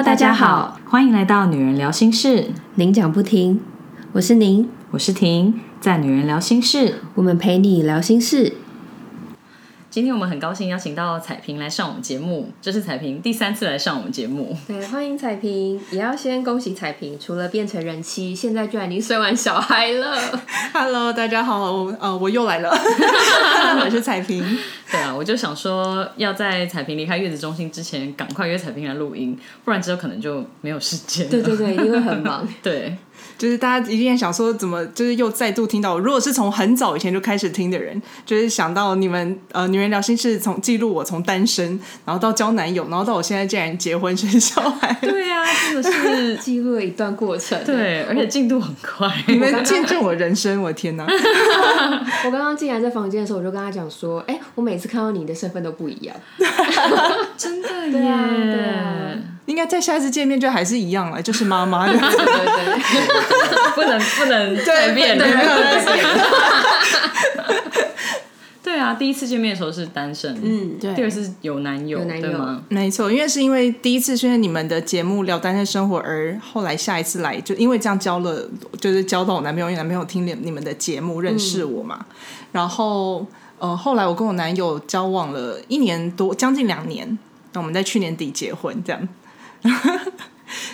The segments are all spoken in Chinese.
Hello，大家好，欢迎来到女人聊心事，您讲不停，我是您，我是婷，在女人聊心事，我们陪你聊心事。今天我们很高兴邀请到彩萍来上我们节目，这是彩萍第三次来上我们节目。对，欢迎彩萍，也要先恭喜彩萍，除了变成人妻，现在居然已经生完小孩了。Hello，大家好，我呃我又来了，我是彩萍。对啊，我就想说要在彩萍离开月子中心之前，赶快约彩萍来录音，不然之后可能就没有时间了。对对对，因为很忙。对，就是大家一定想说，怎么就是又再度听到我？如果是从很早以前就开始听的人，就是想到你们呃女人聊心事从记录我从单身，然后到交男友，然后到我现在竟然结婚生小孩，对啊，真的是记录了一段过程。对，而且进度很快。你们见证我人生，我的天哪！我刚刚进来在房间的时候，我就跟他讲说：“哎、我每次看到你的身份都不一样。真的耶，对啊对啊应该在下一次见面就还是一样了，就是妈妈 的。对对对，不能不能再变了，对没有再变对啊，第一次见面的时候是单身，嗯，对第二次有男友，有男友对吗？没错，因为是因为第一次因为你们的节目聊单身生活，而后来下一次来，就因为这样交了，就是交到我男朋友，因为男朋友听你你们的节目认识我嘛。然后呃，后来我跟我男友交往了一年多，将近两年，那我们在去年底结婚，这样。哈 哈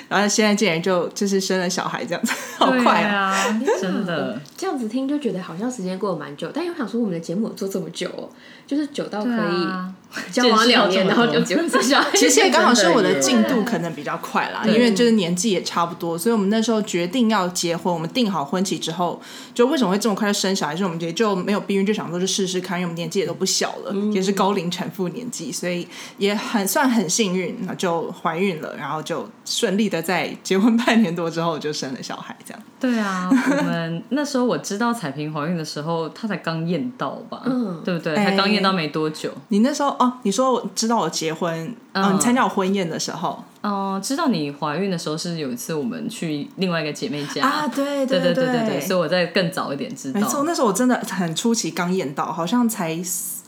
然后现在竟然就就是生了小孩，这样子，好快啊！啊，真的。这样子听就觉得好像时间过得蛮久，但又想说我们的节目有做这么久哦，就是久到可以啊交往两年，然后就结婚生小孩。其实也刚好是我的进度可能比较快啦，因为就是年纪也差不多，所以我们那时候决定要结婚，我们定好婚期之后，就为什么会这么快就生小孩？就是我们也就没有避孕，就想说就试试看，因为我们年纪也都不小了，也是高龄产妇年纪，所以也很算很幸运，那就怀孕了，然后就顺利的在结婚半年多之后就生了小孩，这样。对啊，我们那时候我知道彩萍怀孕的时候，她才刚验到吧，嗯对不对？哎才刚验到没多久。你那时候哦，你说我知道我结婚，嗯、你参加我婚宴的时候嗯、知道你怀孕的时候是有一次我们去另外一个姐妹家啊，对对对对对对，所以我在更早一点知道。没错，那时候我真的很出奇刚验到，好像才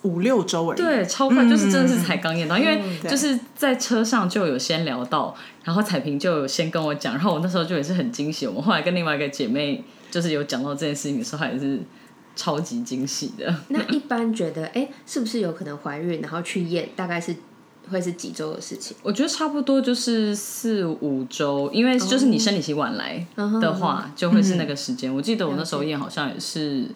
五六周而已。对，超快，就是真的是才刚验到，因为就是在车上就有先聊到，然后彩萍就有先跟我讲，然后我那时候就也是很惊喜。我们后来跟另外一个姐妹就是有讲到这件事情的时候，还是超级惊喜的。那一般觉得，哎、是不是有可能怀孕，然后去验，大概是会是几周的事情？我觉得差不多就是四五周，因为就是你生理期晚来的话，就会是那个时间。我记得我那时候验好像也是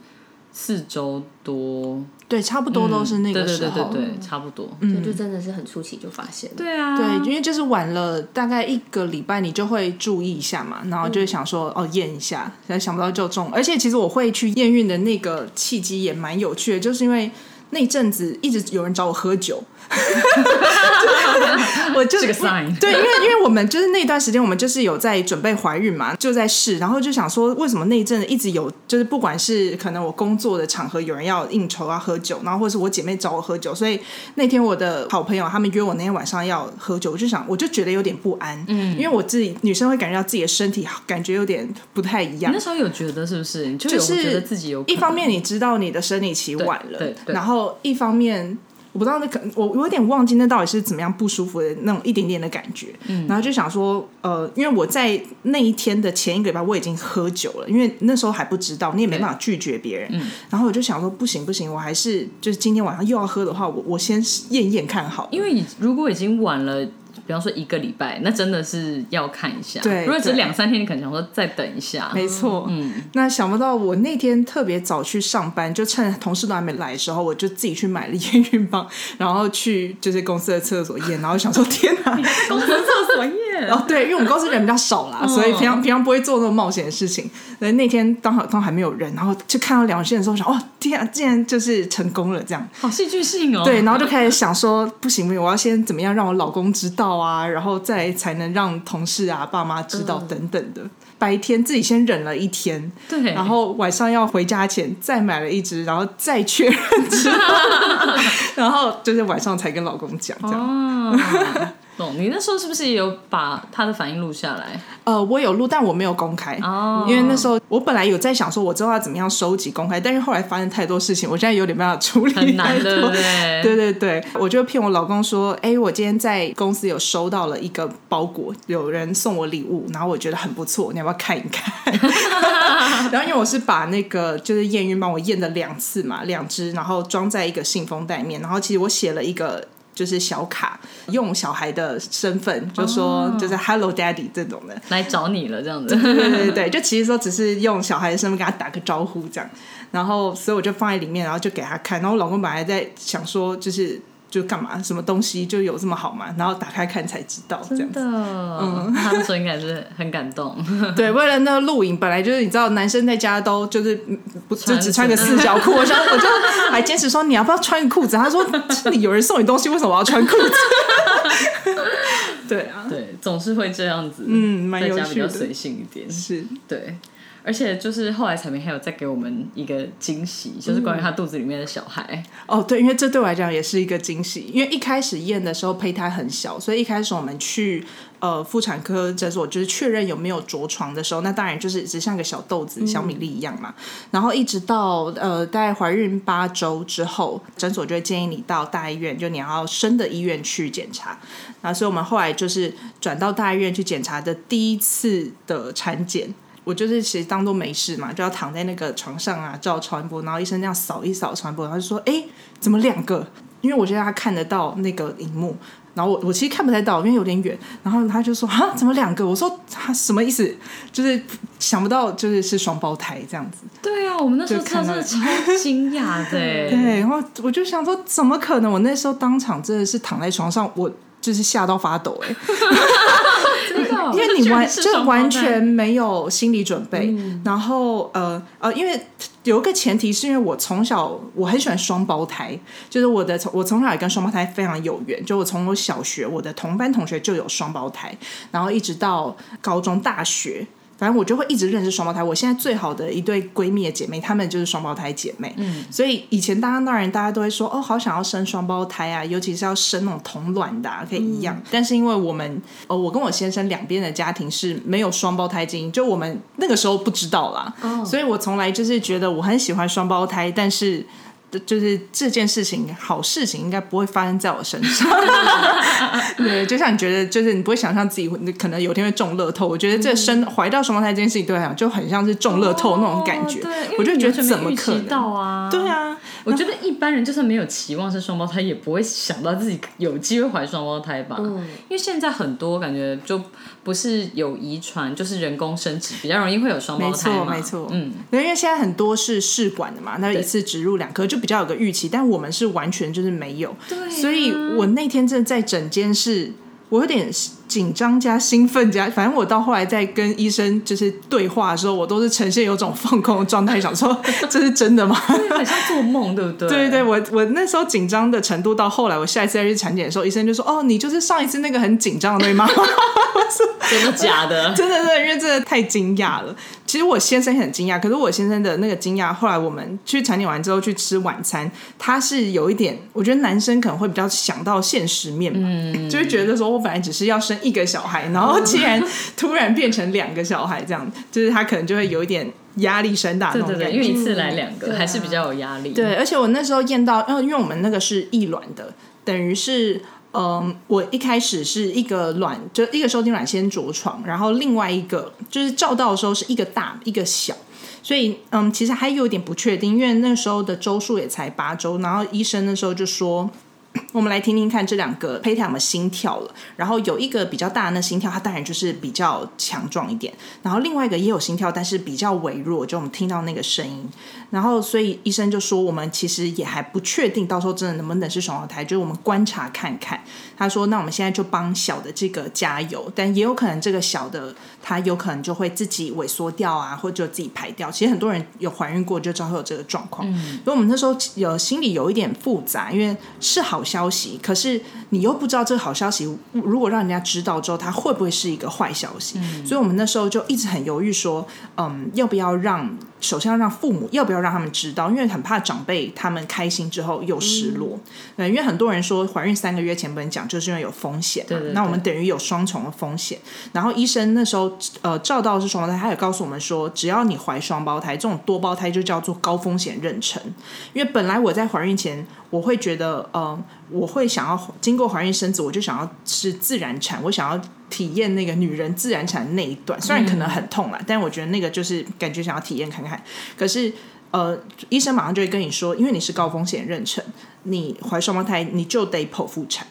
四周多，对，差不多都是那个时候。对对对对对，差不多。嗯就真的是很初期就发现了。对啊，对，因为就是晚了大概一个礼拜，你就会注意一下嘛，然后就会想说、哦验一下，然后想不到就中。而且其实我会去验孕的那个契机也蛮有趣的，就是因为那阵子一直有人找我喝酒，我就是个 sign 对，因为因为我们就是那段时间，我们就是有在准备怀孕嘛，就在试，然后就想说，为什么那一阵子一直有，就是不管是可能我工作的场合有人要应酬啊喝酒，然后或者是我姐妹找我喝酒，所以那天我的好朋友他们约我那天晚上要喝酒，我就想，我就觉得有点不安，嗯，因为我自己女生会感觉到自己的身体感觉有点不太一样那，时候有觉得是不是？你就是觉得自己有可能一方面你知道你的生理期晚了，对对对然后一方面。我不知道那可我我有点忘记那到底是怎么样不舒服的那种一点点的感觉，嗯，然后就想说，呃，因为我在那一天的前一个礼拜我已经喝酒了，因为那时候还不知道，你也没办法拒绝别人，嗯，然后我就想说，不行不行，我还是就是今天晚上又要喝的话，我我先验验看好，因为已如果已经晚了，比方说一个礼拜，那真的是要看一下。对如果只是两三天，你可能想说再等一下。没错，嗯，那想不到我那天特别早去上班，就趁同事都还没来的时候，我就自己去买了验孕棒，然后去就是公司的厕所验，然后想说天哪，公司厕所验。哦对，因为我们公司人比较少啦，所以平常平常不会做那种冒险的事情。所以那天刚好刚好还没有人，然后就看到两线的时候，想哦天啊，竟然就是成功了这样。好戏剧性哦。对，然后就开始想说，不行不行，我要先怎么样让我老公知道啊，然后再才能让同事啊、爸妈知道等等的。白天自己先忍了一天，对然后晚上要回家前再买了一支，然后再确认之后，然后就是晚上才跟老公讲这样。哦，懂。你那时候是不是也有把他的反应录下来？呃，我有录，但我没有公开，哦因为那时候我本来有在想说，我之后要怎么样收集公开，但是后来发生太多事情，我现在有点没办法处理，很难 太多对对对我就骗我老公说，哎，我今天在公司有收到了一个包裹，有人送我礼物，然后我觉得很不错，你要不要看一看？然后因为我是把那个就是验孕帮我验了两次嘛，两只，然后装在一个信封袋里面，然后其实我写了一个。就是小卡，用小孩的身份就说就是 Hello Daddy 这种的，来找你了，这样子。对对对对，就其实说只是用小孩的身份跟他打个招呼这样，然后所以我就放在里面，然后就给他看，然后我老公本来在想说就是就干嘛什么东西就有这么好嘛，然后打开看才知道这样，子。嗯，他那时候应该是很感动。对，为了那个录影，本来就是你知道男生在家都就是嗯不就穿只穿个四角裤，我想我就还坚持说你要不要穿个裤子，他说你有人送你东西，为什么我要穿裤子？对啊，对，总是会这样子。嗯蛮有趣的较随性一点。是对，而且就是后来彩明还有再给我们一个惊喜，就是关于她肚子里面的小孩。哦，对，因为这对我来讲也是一个惊喜。因为一开始验的时候胚胎很小，所以一开始我们去呃妇产科诊所就是确认有没有着床的时候，那当然就是只像个小豆子、小米粒一样嘛。然后一直到呃大概怀孕八周之后，诊所就会建议你到大医院，就你要生的医院去检查。然后所以我们后来就是转到大医院去检查的第一次的产检。我就是其实当做没事嘛，就要躺在那个床上啊，照超音波，然后医生这样扫一扫超音波，然后就说：“哎，怎么两个？”因为我觉得他看得到那个荧幕，然后我我其实看不太到，因为有点远。然后他就说：“啊，怎么两个？”我说：“他什么意思？就是想不到，就是是双胞胎这样子。”对啊，我们那时候就看到真的超惊讶的欸。对，然后我就想说，怎么可能？我那时候当场真的是躺在床上，我就是吓到发抖哎、因为你完是就完全没有心理准备，然后呃呃，因为有一个前提是因为我从小我很喜欢双胞胎，就是我的从我从小也跟双胞胎非常有缘，就我从我小学我的同班同学就有双胞胎，然后一直到高中大学。反正我就会一直认识双胞胎。我现在最好的一对闺蜜的姐妹，她们就是双胞胎姐妹。嗯，所以以前大家当然大家都会说，哦，好想要生双胞胎啊，尤其是要生那种同卵的、啊，可以一样。但是因为我们，呃，我跟我先生两边的家庭是没有双胞胎基因，就我们那个时候不知道啦。哦所以我从来就是觉得我很喜欢双胞胎，但是。就是这件事情，好事情应该不会发生在我身上。对，就像你觉得，就是你不会想象自己会可能有天会中乐透。我觉得这生怀到双胞胎这件事情对我来讲，就很像是中乐透那种感觉。哦对，我就觉得怎么可能？到啊？对啊，我觉得一般人就算没有期望是双胞胎，也不会想到自己有机会怀双胞胎吧？嗯因为现在很多感觉就不是有遗传，就是人工生殖，比较容易会有双胞没错，胎。没错。嗯，因为现在很多是试管的嘛，那一次植入两颗就比较有个预期，但我们是完全就是没有。对啊所以我那天真的在整间是，我有点紧张加兴奋加，反正我到后来在跟医生就是对话的时候，我都是呈现有种放空的状态，想说这是真的吗？很像做梦，对不对？对对，我我那时候紧张的程度，到后来我下一次再去产检的时候，医生就说：“哦，你就是上一次那个很紧张的那位妈妈。”真的假的？真的真的，因为真的太惊讶了。其实我先生也很惊讶，可是我先生的那个惊讶，后来我们去产检完之后去吃晚餐，他是有一点，我觉得男生可能会比较想到现实面嘛，就会觉得说我本来只是要生一个小孩，然后竟然突然变成两个小孩，这样就是他可能就会有一点压力山大那对对对。因为一次来两个，还是比较有压力。对，而且我那时候验到，因为因为我们那个是异卵的，等于是。嗯，我一开始是一个卵，就一个受精卵先着床，然后另外一个就是照到的时候是一个大一个小，所以嗯，其实还有一点不确定，因为那时候的周数也才八周，然后医生那时候就说。我们来听听看这两个胚胎有没有心跳了。然后有一个比较大的那心跳，它当然就是比较强壮一点。然后另外一个也有心跳，但是比较微弱，就我们听到那个声音。然后所以医生就说，我们其实也还不确定到时候真的能不能是双胞胎，就是我们观察看看。他说，那我们现在就帮小的这个加油，但也有可能这个小的他有可能就会自己萎缩掉啊，或者自己排掉。其实很多人有怀孕过就知道会有这个状况。所以我们那时候有心里有一点复杂，因为是好消息，可是你又不知道这个好消息如果让人家知道之后，它会不会是一个坏消息？所以我们那时候就一直很犹豫说，嗯，要不要让首先要让父母要不要让他们知道，因为很怕长辈他们开心之后又失落。对，因为很多人说怀孕三个月前不能讲，就是因为有风险嘛。对对对那我们等于有双重的风险。然后医生那时候呃照到是双胞胎，他也告诉我们说，只要你怀双胞胎，这种多胞胎就叫做高风险妊娠。因为本来我在怀孕前，我会觉得，呃，我会想要经过怀孕生子，我就想要是自然产，我想要体验那个女人自然产的那一段，虽然可能很痛啦，但我觉得那个就是感觉想要体验看看。可是，呃，医生马上就会跟你说，因为你是高风险妊娠，你怀双胞胎你就得剖腹产。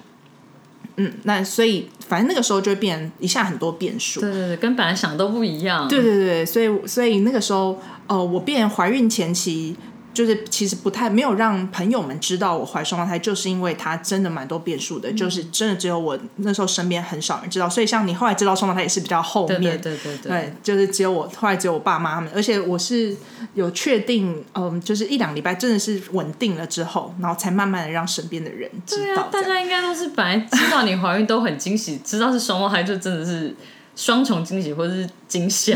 嗯，那所以反正那个时候就会变一下很多变数。对对对，跟本来想的都不一样。对对对，所以所以那个时候，呃，我变怀孕前期，就是其实不太没有让朋友们知道我怀双胞胎，就是因为它真的蛮多变数的，就是真的只有我那时候身边很少人知道，所以像你后来知道双胞胎也是比较后面，对对对对。对，就是只有我后来只有我爸妈他们，而且我是有确定，嗯，就是一两礼拜真的是稳定了之后，然后才慢慢的让身边的人知道，，对啊大家应该都是本来知道你怀孕都很惊喜，知道是双胞胎就真的是双重惊喜或者是惊吓。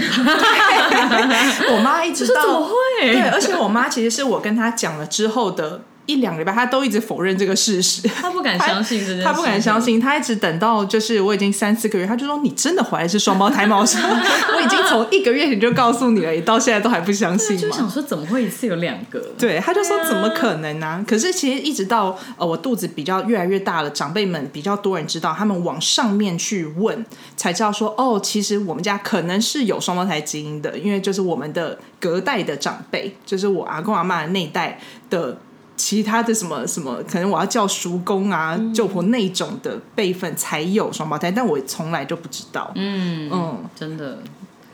我妈一直到怎么会？对，而且我妈其实是我跟她讲了之后的一两个礼拜，他都一直否认这个事实。他不敢相信这件事，她不敢相。信，他一直等到就是我已经三四个月，他就说：“你真的怀的是双胞胎吗？”我说：“我已经从一个月前就告诉你了，你到现在都还不相信吗就想说怎么会一次有两个？？”对，他就说对：“啊怎么可能呢、可是其实一直到呃我肚子比较越来越大了，长辈们比较多人知道，他们往上面去问，才知道说哦，其实我们家可能是有双胞胎基因的，因为就是我们的隔代的长辈，就是我阿公阿妈的那一代的。其他的什么什么，可能我要叫叔公啊、舅婆那种的辈分才有双胞胎，但我从来就不知道。嗯嗯，真的。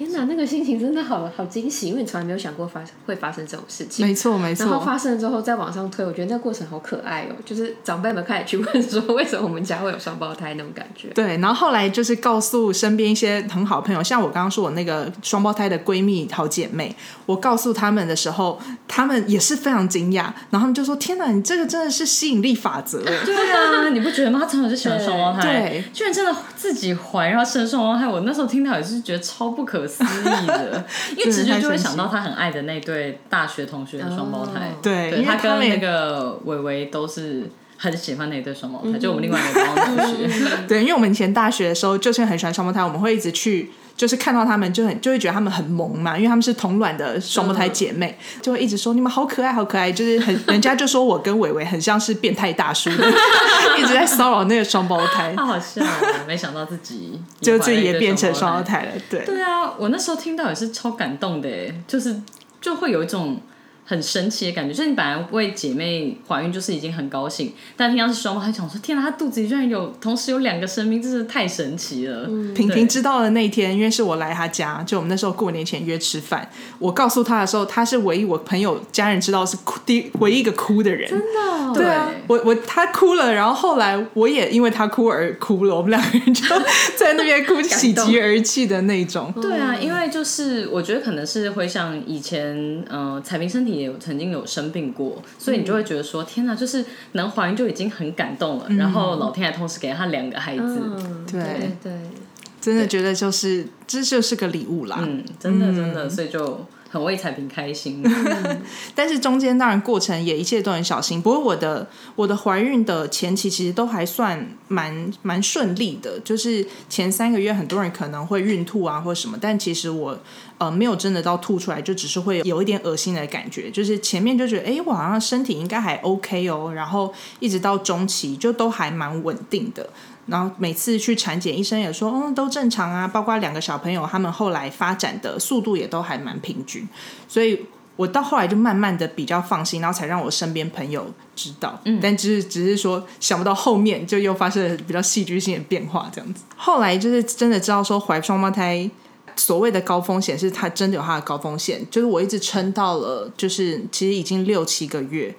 天哪，那个心情真的好好惊喜，因为你从来没有想过发会发生这种事情。没错没错然后，发生了之后再往上推，我觉得那个过程好可爱哦。就是长辈们开始去问说，为什么我们家会有双胞胎那种感觉？对，然后后来就是告诉身边一些很好朋友，像我刚刚说我那个双胞胎的闺蜜好姐妹，我告诉他们的时候，他们也是非常惊讶，然后他们就说：“天哪，你这个真的是吸引力法则哎！”对啊，你不觉得吗？他从小就喜欢双胞胎，对居然真的自己怀，然后生双胞胎。我那时候听到也是觉得超不可思议的，因为直觉就会想到他很爱的那对大学同学的双胞胎哦。对他跟那个伟伟都是很喜欢那对双胞胎，就我们另外一个高中同学。对，因为我们以前大学的时候，就是很喜欢双胞胎，我们会一直去。就是看到他们就很就会觉得他们很萌嘛，因为他们是同卵的双胞胎姐妹，就会一直说你们好可爱，好可爱。就是很人家就说我跟伟伟很像是变态大叔的，一直在骚扰那个双胞胎，好好笑哦，没想到自己就自己也变成双双胞胎。了。对，对啊，我那时候听到也是超感动的，就是就会有一种很神奇的感觉，就是你本来为姐妹怀孕就是已经很高兴，但听到是双胞胎，想说天哪，她肚子里居然有同时有两个生命，真是太神奇了。平平知道的那一天，因为是我来她家，就我们那时候过年前约吃饭，我告诉他的时候，他是唯一我朋友家人知道是哭第唯一一个哭的人。真的对啊，我我他哭了，然后后来我也因为他哭而哭了，我们两个人就在那边哭，喜极而泣的那种。对啊，因为就是我觉得可能是会像以前，呃，彩萍身体也有曾经有生病过，所以你就会觉得说，天哪，就是能怀孕就已经很感动了，然后老天还同时给了他两个孩子，嗯，对对对，真的觉得就是这就是个礼物啦。嗯，真的真的，所以就很为彩萍开心。但是中间当然过程也一切都很小心。不过我的我的怀孕的前期其实都还算蛮蛮顺利的，就是前三个月很多人可能会孕吐啊或什么，但其实我呃没有真的到吐出来，就只是会有一点恶心的感觉。就是前面就觉得哎，我好像身体应该还 OK 哦，然后一直到中期就都还蛮稳定的。然后每次去产检，医生也说，嗯，都正常啊。包括两个小朋友，他们后来发展的速度也都还蛮平均，所以我到后来就慢慢的比较放心，然后才让我身边朋友知道。嗯，但只是只是说想不到后面就又发生了比较戏剧性的变化，这样子。后来就是真的知道说怀双胞胎。所谓的高风险是它真的有它的高风险，就是我一直撑到了，就是其实已经六七个月。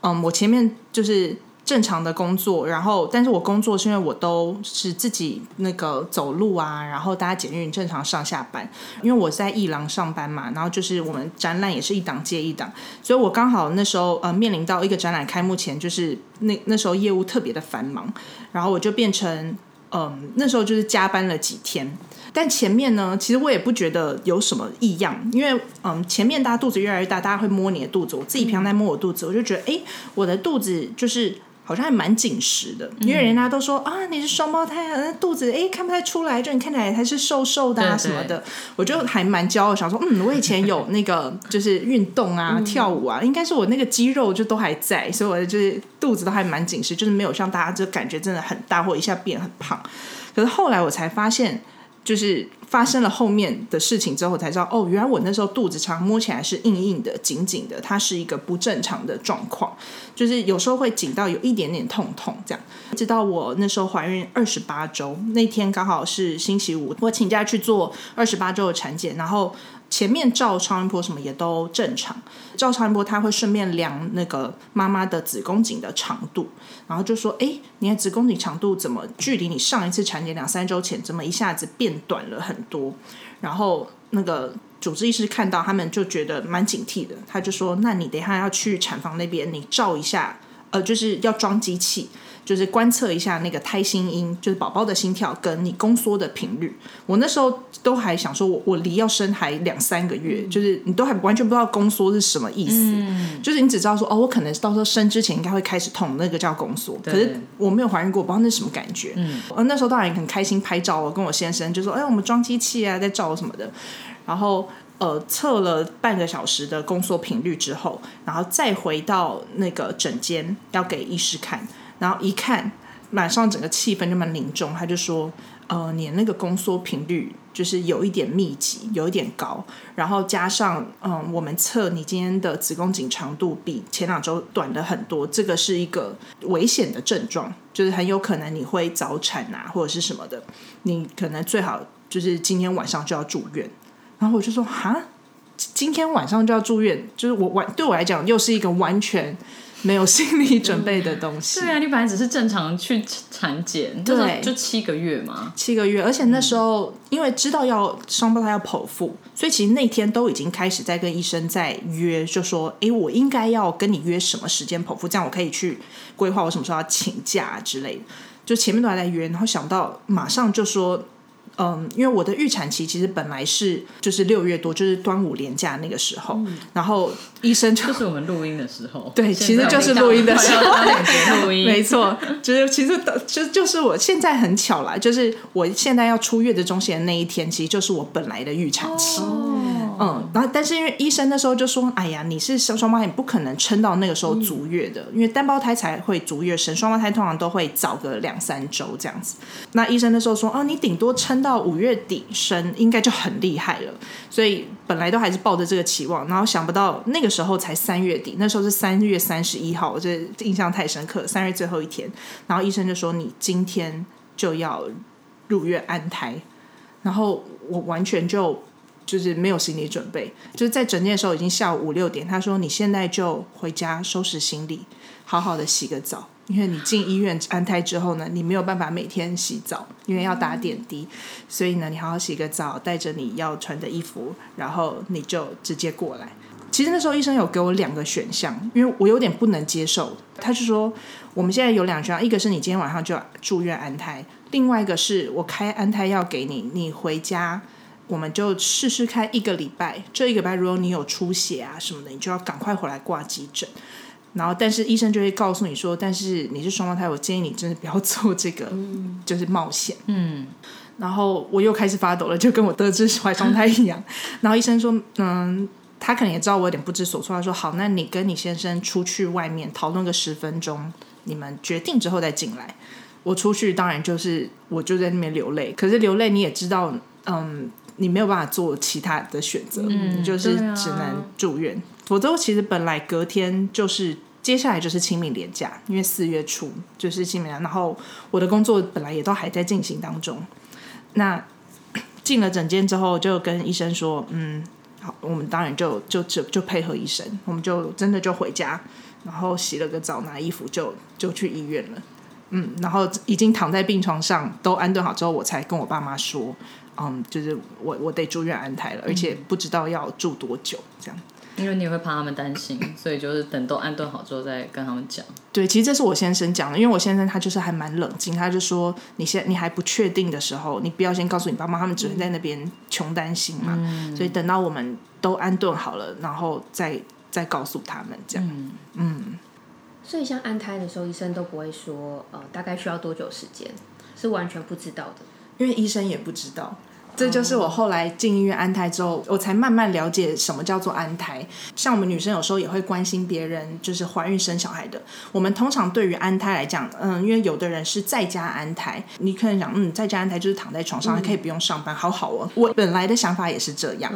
嗯，我前面就是正常的工作，然后但是我工作是因为我都是自己那个走路啊，然后搭捷运正常上下班，因为我在艺廊上班嘛，然后就是我们展览也是一档接一档，所以我刚好那时候呃面临到一个展览开幕前，就是那那时候业务特别的繁忙，然后我就变成嗯那时候就是加班了几天。但前面呢，其实我也不觉得有什么异样，因为嗯，前面大家肚子越来越大，大家会摸你的肚子，我自己平常在摸我肚子，我就觉得哎，我的肚子就是。好像还蛮紧实的，因为人家都说啊，你是双胞胎啊，那肚子哎看不太出来，就你看起来还是瘦瘦的啊什么的，我就还蛮骄傲，想说嗯，我以前有那个 就是运动啊、跳舞啊，应该是我那个肌肉就都还在，所以我就是肚子都还蛮紧实，就是没有像大家就感觉真的很大或一下变很胖。可是后来我才发现，就是发生了后面的事情之后，才知道哦，原来我那时候肚子常摸起来是硬硬的、紧紧的，它是一个不正常的状况，就是有时候会紧到有一点点痛痛这样。直到我那时候怀孕二十八周那天刚好是星期五，我请假去做二十八周的产检，然后前面照超音波什么也都正常，照超音波他会顺便量那个妈妈的子宫颈的长度，然后就说：“哎，你的子宫颈长度怎么距离你上一次产检两三周前，怎么一下子变短了很多？”然后那个主治医师看到他们就觉得蛮警惕的，他就说：“那你等一下要去产房那边，你照一下，呃，就是要装机器。”就是观测一下那个胎心音，就是宝宝的心跳跟你宫缩的频率。我那时候都还想说我，我离要生还两三个月，就是你都还完全不知道宫缩是什么意思，就是你只知道说哦，我可能到时候生之前应该会开始痛，那个叫宫缩。可是我没有怀孕过，我不知道那是什么感觉。嗯，我那时候当然很开心拍照，我跟我先生就说，哎，我们装机器啊，在照什么的，然后。呃，测了半个小时的宫缩频率之后，然后再回到那个诊间要给医师看，然后一看，马上整个气氛就蛮凝重。他就说：“呃，你那个宫缩频率就是有一点密集，有一点高，然后加上嗯，我们测你今天的子宫颈长度比前两周短了很多，这个是一个危险的症状，就是很有可能你会早产啊，或者是什么的，你可能最好就是今天晚上就要住院。”然后我就说：“哈，今天晚上就要住院，就是我完对我来讲又是一个完全没有心理准备的东西。对啊，你本来只是正常去产检，对就七个月嘛，七个月，而且那时候、因为知道要双胞胎要剖腹，所以其实那天都已经开始在跟医生在约，就说：哎，我应该要跟你约什么时间剖腹，这样我可以去规划我什么时候要请假之类的。就前面都还在约，然后想到马上就说。嗯，因为我的预产期其实本来是就是六月多，就是端午连假那个时候，然后医生就就是我们录音的时候，对，其实就是录音。的 时候，录音，没错，就是其实就就是我现在很巧啦，就是我现在要出月子中心的那一天，其实就是我本来的预产期。哦，嗯，然后但是因为医生那时候就说，哎呀，你是双胞胎，你不可能撑到那个时候足月的，因为单胞胎才会足月生，双胞胎通常都会早个两三周这样子。那医生那时候说，哦，你顶多撑到五月底生，应该就很厉害了。所以本来都还是抱着这个期望，然后想不到那个时候才三月底，那时候是三月三十一号，我这印象太深刻，三月最后一天，然后医生就说你今天就要入院安胎，然后我完全就就是没有心理准备，就是在诊间的时候已经下午五六点，他说你现在就回家收拾行李，好好的洗个澡。因为你进医院安胎之后呢，你没有办法每天洗澡，因为要打点滴，所以呢，你好好洗个澡，带着你要穿的衣服，然后你就直接过来。其实那时候医生有给我两个选项，因为我有点不能接受。他就说我们现在有两个选项，一个是你今天晚上就要住院安胎，另外一个是我开安胎药给你，你回家我们就试试看一个礼拜。这一个礼拜如果你有出血啊什么的，你就要赶快回来挂急诊。然后，但是医生就会告诉你说，但是你是双胞胎，我建议你真的不要做这个，就是冒险。嗯，然后我又开始发抖了，就跟我得知怀双胎一样。然后医生说，嗯，他可能也知道我有点不知所措，他说好，那你跟你先生出去外面讨论个十分钟，你们决定之后再进来。我出去当然就是我就在那边流泪，可是流泪你也知道，嗯，你没有办法做其他的选择，你就是只能住院。否则其实本来隔天就是接下来就是清明连假，因为四月初就是清明，然后我的工作本来也都还在进行当中。那 进了诊间之后，就跟医生说，嗯，好，我们当然就就就就配合医生，我们就真的就回家，然后洗了个澡，拿衣服就就去医院了。嗯，然后已经躺在病床上都安顿好之后，我才跟我爸妈说，嗯，就是我我得住院安胎了，而且不知道要住多久这样。因为你也会怕他们担心，所以就是等都安顿好之后再跟他们讲。对，其实这是我先生讲的，因为我先生他就是还蛮冷静，他就说你现你还不确定的时候，你不要先告诉你爸妈，他们只会在那边穷担心嘛。所以等到我们都安顿好了，然后再再告诉他们这样。嗯，所以像安胎的时候，医生都不会说呃大概需要多久时间，是完全不知道的。因为医生也不知道。这就是我后来进医院安胎之后，我才慢慢了解什么叫做安胎。像我们女生有时候也会关心别人，就是怀孕生小孩的。我们通常对于安胎来讲，嗯，因为有的人是在家安胎，你可能想，嗯，在家安胎就是躺在床上，还可以不用上班，好好哦。我本来的想法也是这样，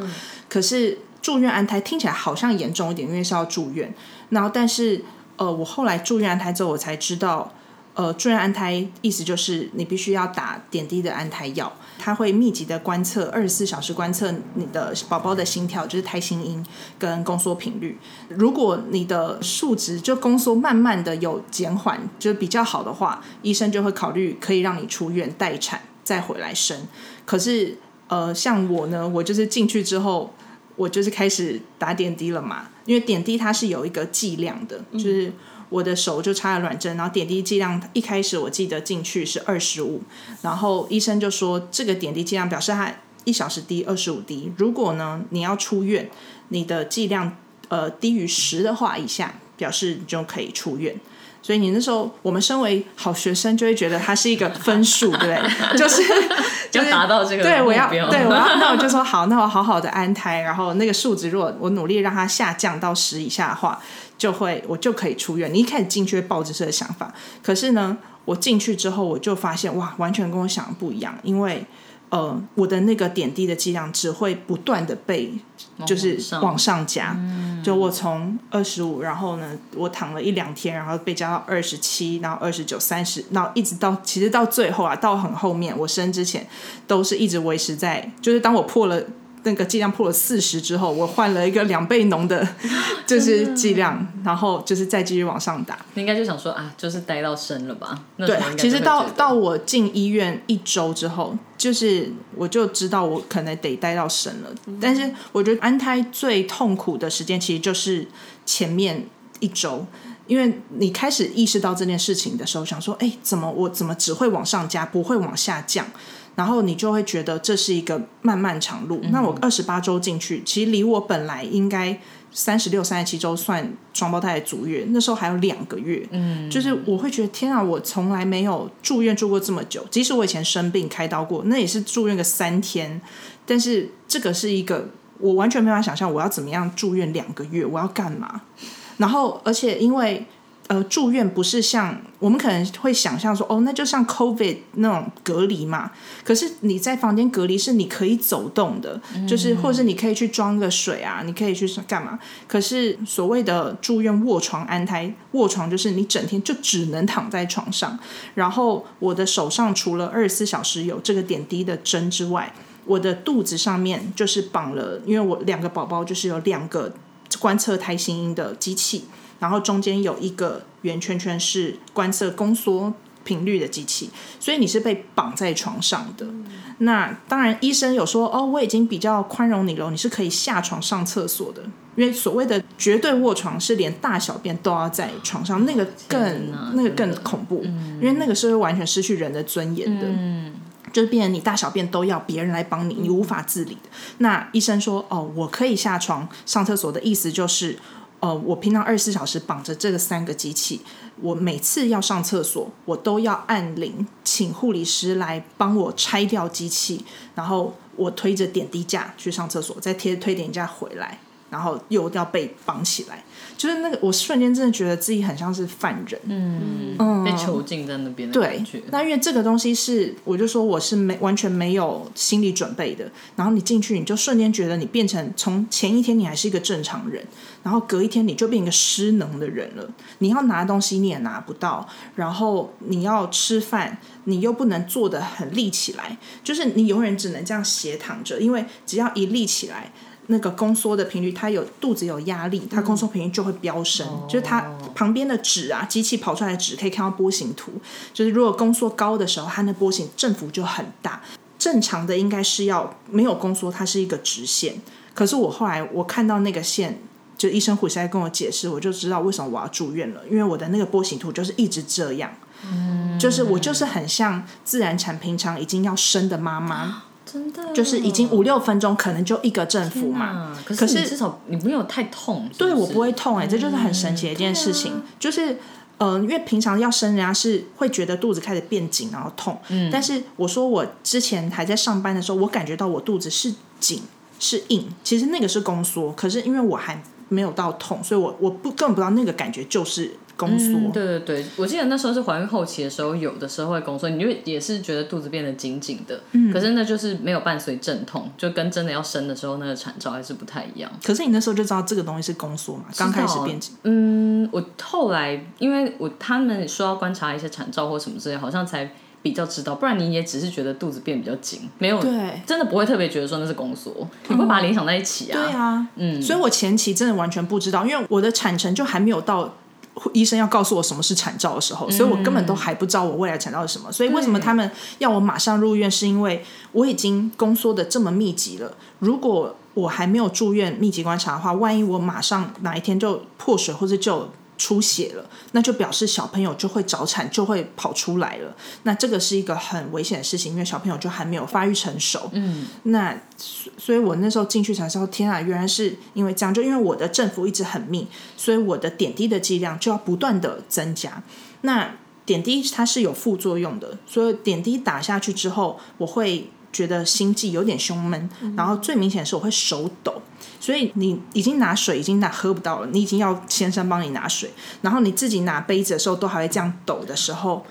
可是住院安胎听起来好像严重一点，因为是要住院。然后，但是呃，我后来住院安胎之后，我才知道。呃，住院安胎意思就是你必须要打点滴的安胎药，它会密集的观测二十四小时观测你的宝宝的心跳，就是胎心音跟宫缩频率。如果你的数值就宫缩慢慢的有减缓，就比较好的话，医生就会考虑可以让你出院待产再回来生。可是呃，像我呢，我就是进去之后，我就是开始打点滴了嘛，因为点滴它是有一个剂量的，就是。我的手就插了软针，然后点滴剂量一开始我记得进去是二十五，然后医生就说这个点滴剂量表示他一小时滴二十五滴。如果呢你要出院，你的剂量呃低于十的话以下，表示你就可以出院。所以你那时候我们身为好学生就会觉得它是一个分数，对不对？就是 就达到这个对我要对我要那我就说好，那我好好的安胎，然后那个数值如果我努力让它下降到十以下的话。就会我就可以出院。你一开始进去抱着这个想法，可是呢，我进去之后我就发现哇，完全跟我想的不一样。因为呃，我的那个点滴的剂量只会不断的被就是往上加。就我从二十五，然后呢，我躺了一两天，然后被加到二十七，然后二十九、三十，然后一直到其实到最后啊，到很后面我生之前都是一直维持在，就是当我破了。那个剂量破了四十之后，我换了一个两倍浓 的，就是剂量，然后就是再继续往上打。你应该就想说啊，就是待到生了吧？对，其实到到我进医院一周之后，就是我就知道我可能得待到生了。但是我觉得安胎最痛苦的时间其实就是前面一周，因为你开始意识到这件事情的时候，想说，哎，怎么我怎么只会往上加，不会往下降？然后你就会觉得这是一个漫漫长路。那我二十八周进去，其实离我本来应该三十六、三十七周算双胞胎的足月，那时候还有两个月。嗯，就是我会觉得天啊，我从来没有住院住过这么久。即使我以前生病开刀过，那也是住院个三天。但是这个是一个我完全没法想象，我要怎么样住院两个月，我要干嘛？然后而且因为。呃，住院不是像我们可能会想象说，哦，那就像 COVID 那种隔离嘛。可是你在房间隔离是你可以走动的，就是或者是你可以去装个水啊，你可以去干嘛？可是所谓的住院卧床安胎，卧床就是你整天就只能躺在床上。然后我的手上除了二十四小时有这个点滴的针之外，我的肚子上面就是绑了，因为我两个宝宝就是有两个观测胎心音的机器。然后中间有一个圆圈圈是观测宫缩频率的机器，所以你是被绑在床上的。那当然，医生有说哦，我已经比较宽容你了，你是可以下床上厕所的。因为所谓的绝对卧床是连大小便都要在床上，那个更那个更恐怖，因为那个是会完全失去人的尊严的，嗯就是变成你大小便都要别人来帮你，你无法自理的。那医生说哦，我可以下床上厕所的意思就是。呃，我平常二十四小时绑着这个三个机器，我每次要上厕所，我都要按铃，请护理师来帮我拆掉机器，然后我推着点滴架去上厕所，再贴推点滴架回来，然后又要被绑起来。就是那个，我瞬间真的觉得自己很像是犯人，嗯，被囚禁在那边。对，那因为这个东西是，我就说我是没完全没有心理准备的。然后你进去，你就瞬间觉得你变成从前一天你还是一个正常人，然后隔一天你就变一个失能的人了。你要拿东西你也拿不到，然后你要吃饭你又不能坐的很立起来，就是你永远只能这样斜躺着，因为只要一立起来。那个宫缩的频率，它有肚子有压力，它宫缩频率就会飙升。就是它旁边的纸啊，机器跑出来的纸可以看到波形图。就是如果宫缩高的时候，它那波形振幅就很大。正常的应该是要没有宫缩，它是一个直线。可是我后来我看到那个线就医生护士在跟我解释，我就知道为什么我要住院了，因为我的那个波形图就是一直这样，就是我就是很像自然产平常已经要生的妈妈，真的。就是已经五六分钟可能就一个振幅嘛。啊，可可是至少你没有太痛，是是？对我不会痛哎、这就是很神奇的一件事情，就是。嗯、因为平常要生，人家是会觉得肚子开始变紧，然后痛。嗯，但是我说我之前还在上班的时候，我感觉到我肚子是紧是硬，其实那个是宫缩，可是因为我还没有到痛，所以我我不根本不知道那个感觉就是宫缩。嗯，对对对，我记得那时候是怀孕后期的时候，有的时候会宫缩，你就也是觉得肚子变得紧紧的，嗯，可是那就是没有伴随阵痛，就跟真的要生的时候那个产兆还是不太一样。可是你那时候就知道这个东西是宫缩嘛？刚开始变紧，嗯，我后来因为我他们说要观察一些产兆或什么之类，好像才比较知道，不然你也只是觉得肚子变比较紧，没有对真的不会特别觉得说那是宫缩，你不会把它联想在一起啊。对啊，嗯，所以我前期真的完全不知道，因为我的产程就还没有到医生要告诉我什么是产兆的时候，所以我根本都还不知道我未来产兆是什么。所以为什么他们要我马上入院，是因为我已经宫缩的这么密集了。如果我还没有住院密集观察的话，万一我马上哪一天就破水或者就出血了，那就表示小朋友就会早产，就会跑出来了。那这个是一个很危险的事情，因为小朋友就还没有发育成熟。嗯，那所所以，我那时候进去才知道，天啊，原来是因为这样，就因为我的振幅一直很密，所以我的点滴的剂量就要不断的增加。那点滴它是有副作用的，所以点滴打下去之后，我会觉得心悸有点胸闷，然后最明显的是我会手抖。所以你已经拿水已经拿喝不到了，你已经要先生帮你拿水，然后你自己拿杯子的时候都还会这样抖的时候，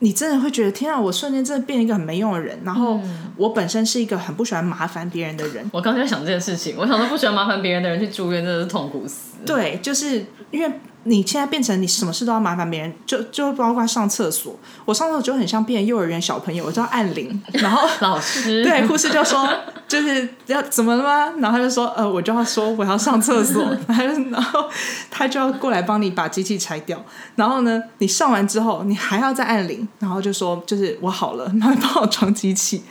你真的会觉得天啊，我瞬间真的变一个很没用的人。然后我本身是一个很不喜欢麻烦别人的人，我刚才在想这件事情，我想说不喜欢麻烦别人的人去住院，真的是痛苦死。对，就是因为你现在变成你什么事都要麻烦别人，就就包括上厕所，我上厕所就很像变幼儿园小朋友，我就要按铃，然后老师，对，护士就说就是要怎么了吗？然后他就说呃，我就要说我要上厕所，然后然后他就要过来帮你把机器拆掉，然后呢，你上完之后你还要再按铃，然后就说就是我好了，然后帮我装机器，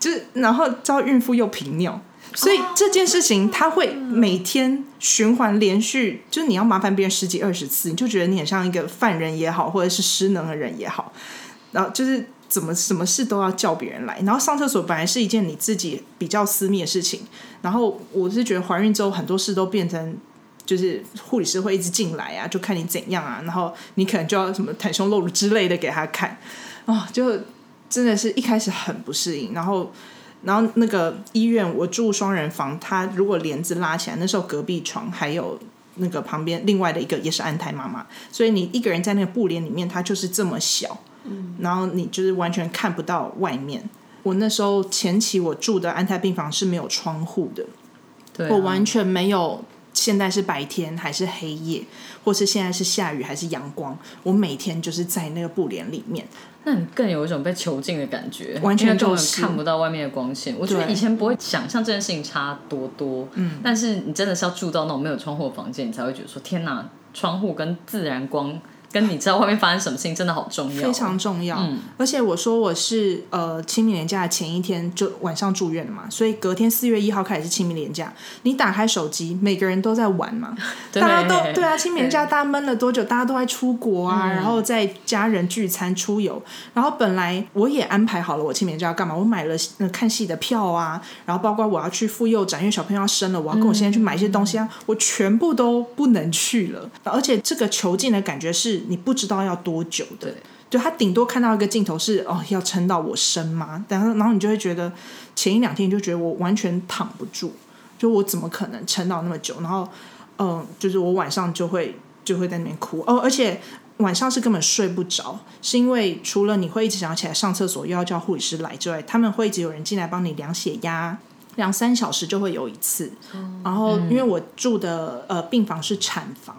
就是然后叫孕妇又频尿。所以这件事情，它会每天循环连续，就是你要麻烦别人十几二十次，你就觉得你很像一个犯人也好，或者是失能的人也好，然后就是怎么什么事都要叫别人来，然后上厕所本来是一件你自己比较私密的事情，然后我是觉得怀孕之后很多事都变成。就是护理师会一直进来啊，就看你怎样啊，然后你可能就要什么袒胸露乳之类的给他看，哦，就真的是一开始很不适应，然后然后那个医院我住双人房，他如果帘子拉起来，那时候隔壁床还有那个旁边另外的一个也是安胎妈妈，所以你一个人在那个布帘里面，它就是这么小，嗯然后你就是完全看不到外面。我那时候前期我住的安胎病房是没有窗户的，对啊、我完全没有现在是白天还是黑夜，或是现在是下雨还是阳光，我每天就是在那个布帘里面。那你更有一种被囚禁的感觉，完全就是看不到外面的光线。我觉得以前不会想象这件事情差多多，嗯，但是你真的是要住到那种没有窗户的房间，你才会觉得说天哪，窗户跟自然光。跟你知道外面发生什么事情真的好重要，非常重要。而且我说我是呃清明年假的前一天就晚上住院的嘛，所以隔天四月一号开始是清明年假。你打开手机，每个人都在玩嘛，大家都对啊，清明年假大家闷了多久？大家都在出国啊，然后在家人聚餐出游。然后本来我也安排好了我清明年假要干嘛，我买了、呃、看戏的票啊，然后包括我要去妇幼展，因为小朋友要生了，我要跟我先生去买一些东西啊，我全部都不能去了。而且这个囚禁的感觉是你不知道要多久的。就他顶多看到一个镜头是哦，要撑到我生吗？然后然后你就会觉得前一两天你就觉得我完全躺不住，就我怎么可能撑到那么久？然后嗯、呃就是我晚上就会就会在那边哭哦，而且晚上是根本睡不着，是因为除了你会一直想要起来上厕所，又要叫护理师来之外，他们会一直有人进来帮你量血压。两三小时就会有一次，然后因为我住的呃病房是产房，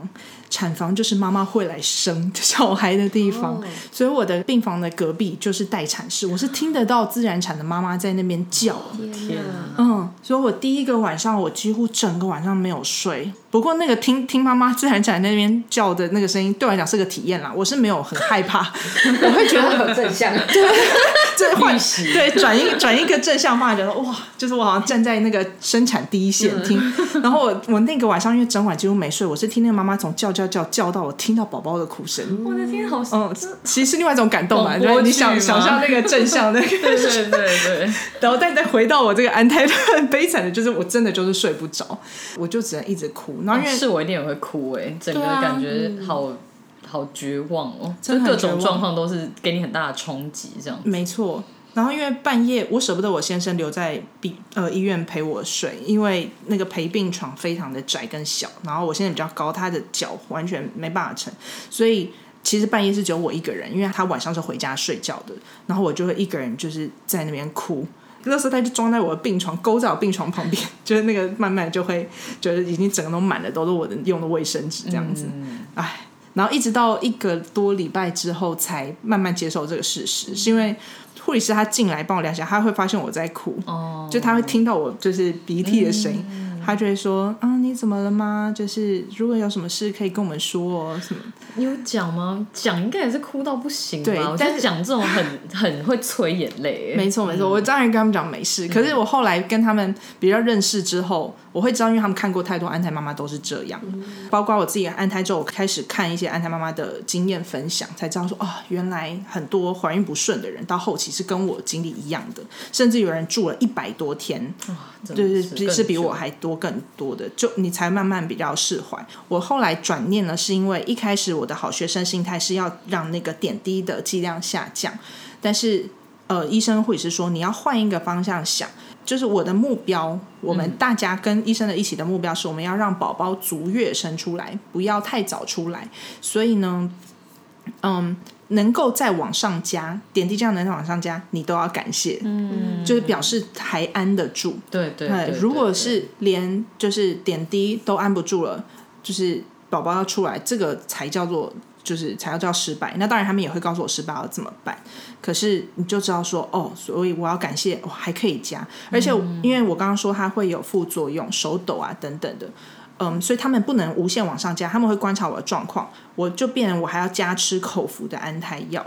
产房就是妈妈会来生 小孩的地方，所以我的病房的隔壁就是待产室，我是听得到自然产的妈妈在那边叫，天啊！嗯，所以我第一个晚上我几乎整个晚上没有睡，不过那个听听妈妈自然产那边叫的那个声音，对我来讲是个体验啦。我是没有很害怕，我会觉得很正向，对这换对转一转一个正向方法，觉得哇，就是我好像站在那个生产第一线听。然后我我那个晚上因为整晚几乎没睡，我是听那个妈妈从叫叫叫叫到我听到宝宝的哭声。我的天，好，嗯，其实是另外一种感动嘛，就是你想想象那个正向的，对对对对，然后但再回到我这个安胎很悲惨的，就是我真的就是睡不着，我就只能一直哭。然后因为是我一定也会哭哎，整个感觉好好绝望哦，就各种状况都是给你很大的冲击，这样。没错。然后因为半夜我舍不得我先生留在病呃医院陪我睡，因为那个陪病床非常的窄跟小，然后我现在比较高，他的脚完全没办法撑，所以其实半夜是只有我一个人，因为他晚上是回家睡觉的，然后我就会一个人就是在那边哭。那时候他就装在我的病床，勾在我病床旁边，就是那个慢慢就会觉得已经整个都满了，都是我的用的卫生纸这样子。唉，然后一直到一个多礼拜之后，才慢慢接受这个事实，是因为护理师他进来帮我量血，他会发现我在哭，哦，就他会听到我就是鼻涕的声音，他就会说：“啊，你怎么了吗？就是如果有什么事可以跟我们说哦，什么。”你有讲吗？讲应该也是哭到不行吧？对但是讲这种很 很会催眼泪。没错没错，我当然跟他们讲没事。可是我后来跟他们比较认识之后，我会知道，因为他们看过太多安胎妈妈都是这样，包括我自己安胎之后，我开始看一些安胎妈妈的经验分享，才知道说哦、原来很多怀孕不顺的人到后期是跟我经历一样的，甚至有人住了一百多天，真的对对，更是比我还多更多的，就你才慢慢比较释怀。我后来转念呢，是因为一开始我的好学生心态是要让那个点滴的剂量下降，但是呃，医生或者是说你要换一个方向想，就是我的目标，我们大家跟医生的一起的目标是，我们要让宝宝足月生出来，不要太早出来。所以呢，嗯，能够再往上加点滴这样能再往上加，你都要感谢，嗯，就是表示还安得住。对对如果是连就是点滴都安不住了，就是宝宝要出来，这个才叫做就是才要叫失败。那当然他们也会告诉我失败要怎么办，可是你就知道说哦，所以我要感谢，我、还可以加，而且因为我刚刚说它会有副作用，手抖啊等等的。嗯，所以他们不能无限往上加，他们会观察我的状况，我就变成我还要加吃口服的安胎药，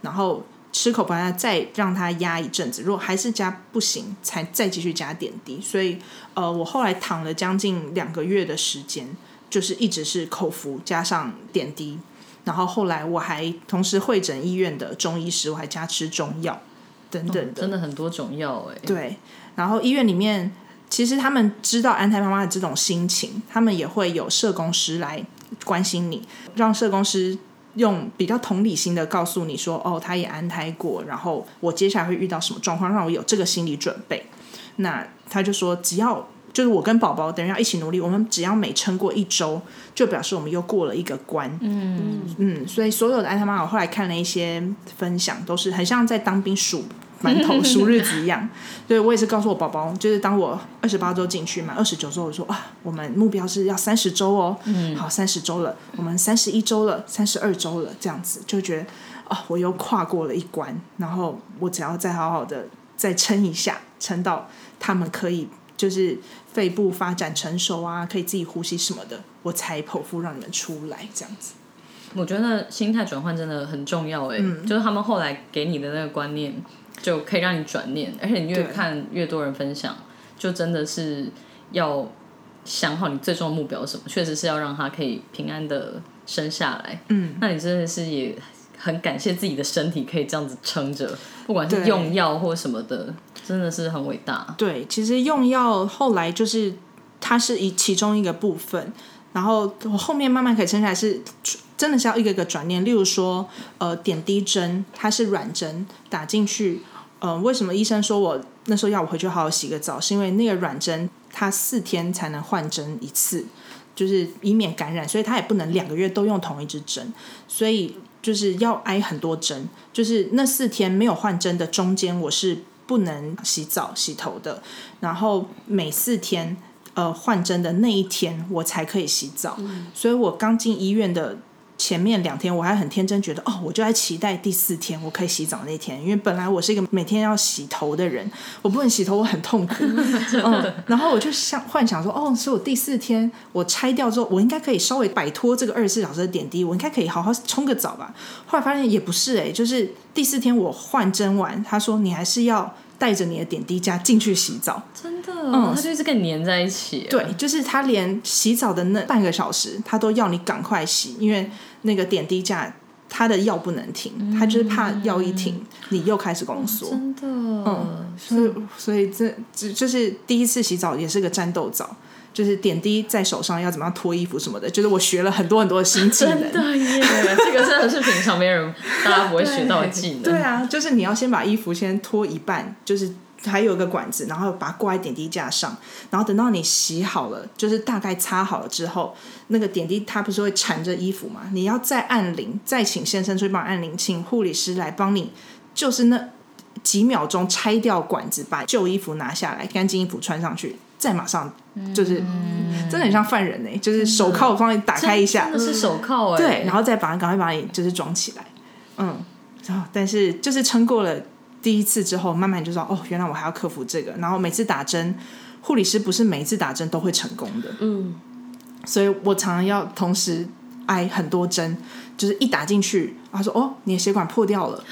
然后吃口服安胎再让它压一阵子，如果还是加不行，才再继续加点滴。所以呃，我后来躺了将近两个月的时间，就是一直是口服加上点滴，然后后来我还同时会诊医院的中医师，我还加吃中药等等的。真的很多种药哎。对，然后医院里面其实他们知道安胎妈妈的这种心情，他们也会有社工师来关心你，让社工师用比较同理心的告诉你说，哦，他也安胎过，然后我接下来会遇到什么状况，让我有这个心理准备。那他就说，只要就是我跟宝宝等人要一起努力，我们只要每撑过一周，就表示我们又过了一个关。嗯嗯，所以所有的安他妈妈，我后来看了一些分享，都是很像在当兵数馒头数日子一样。对我也是告诉我宝宝，就是当我二十八周进去嘛，二十九周我说啊，我们目标是要三十周哦。嗯，好，三十周了，我们三十一周了，三十二周了，这样子就觉得啊，我又跨过了一关，然后我只要再好好的再撑一下，撑到他们可以就是肺部发展成熟啊，可以自己呼吸什么的，我才剖腹让你们出来，这样子。我觉得心态转换真的很重要哎、嗯就是他们后来给你的那个观念，就可以让你转念，而且你越看越多人分享，就真的是要想好你最终的目标是什么，确实是要让他可以平安的生下来。嗯，那你真的是也很感谢自己的身体可以这样子撑着，不管是用药或什么的，真的是很伟大。对，其实用药后来就是它是一其中一个部分，然后我后面慢慢可以撑下来是真的是要一个一个转念，例如说呃点滴针，它是软针打进去，呃为什么医生说我那时候要我回去好好洗个澡，是因为那个软针它四天才能换针一次。就是以免感染，所以它也不能两个月都用同一支针，所以就是要挨很多针。就是那四天没有换针的中间，我是不能洗澡洗头的，然后每四天呃换针的那一天我才可以洗澡，所以我刚进医院的前面两天我还很天真，觉得哦，我就在期待第四天我可以洗澡那天，因为本来我是一个每天要洗头的人，我不能洗头我很痛苦，嗯，然后我就想幻想说，哦，所以我第四天我拆掉之后，我应该可以稍微摆脱这个二十四小时的点滴，我应该可以好好冲个澡吧。后来发现也不是哎、就是第四天我换针完，他说你还是要带着你的点滴加进去洗澡。真的，他就一直跟你黏在一起。对，就是他连洗澡的那半个小时，他都要你赶快洗，因为那个点滴架他的药不能停，他就是怕药一停，你又开始宫缩。真的，嗯，所以所以这这就是第一次洗澡也是个战斗澡，就是点滴在手上要怎么样脱衣服什么的，就是我学了很多很多的新技能。真的耶，这个真的是平常没人大家不会学到的技能。对啊，就是你要先把衣服先脱一半，就是还有一个管子，然后把它挂在点滴架上，然后等到你洗好了，就是大概擦好了之后，那个点滴它不是会缠着衣服嘛？你要再按铃，再请先生出去帮按铃，请护理师来帮你，就是那几秒钟拆掉管子，把旧衣服拿下来，干净衣服穿上去。再马上就是，真的很像犯人呢、就是手铐帮你打开一下，真的是手铐哎。对，然后再把赶快把你就是装起来，嗯，然后但是就是撑过了第一次之后，慢慢就知道哦，原来我还要克服这个。然后每次打针，护理师不是每一次打针都会成功的，嗯，所以我常常要同时挨很多针，就是一打进去，他说哦，你的血管破掉了。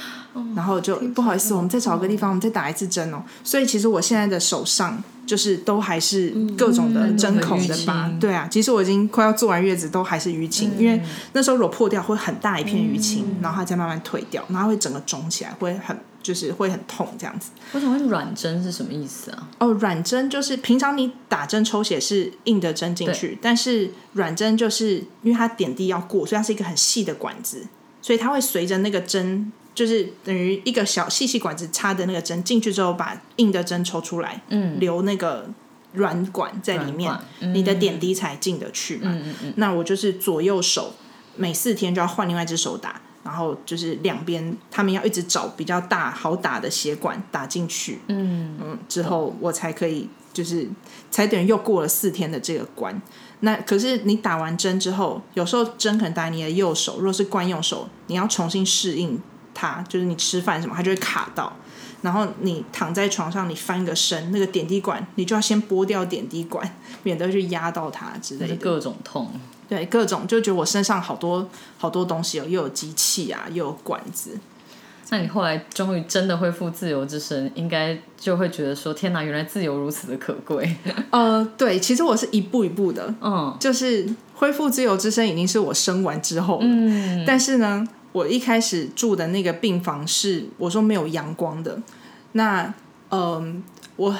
然后就不好意思，我们再找个地方，我们再打一次针哦。所以其实我现在的手上就是都还是各种的针孔的疤，嗯对啊。其实我已经快要做完月子，都还是淤青，因为那时候如果破掉会很大一片淤青，然后它再慢慢退掉，然后会整个肿起来，会很就是会很痛这样子。我想问软针是什么意思啊？哦，软针就是平常你打针抽血是硬的针进去，但是软针就是因为它点滴要过，所以它是一个很细的管子，所以它会随着那个针，就是等于一个小细细管子插的那个针进去之后，把硬的针抽出来，嗯，留那个软管在里面你的点滴才进得去嘛。嗯嗯嗯，那我就是左右手每四天就要换另外一只手打，然后就是两边他们要一直找比较大好打的血管打进去，嗯嗯，之后我才可以就是才等于又过了四天的这个关。那可是你打完针之后，有时候针可能打你的右手，如果是惯用手，你要重新适应它，就是你吃饭什么，它就会卡到。然后你躺在床上，你翻个身，那个点滴管你就要先拨掉点滴管，免得去压到它之类的。就各种痛。对，各种就觉得我身上好多好多东西哦，又有机器啊，又有管子。那你后来终于真的恢复自由之身，应该就会觉得说：天哪，原来自由如此的可贵。呃，对，其实我是一步一步的，嗯就是恢复自由之身已经是我生完之后了，嗯，但是呢，我一开始住的那个病房是我说没有阳光的，那嗯、我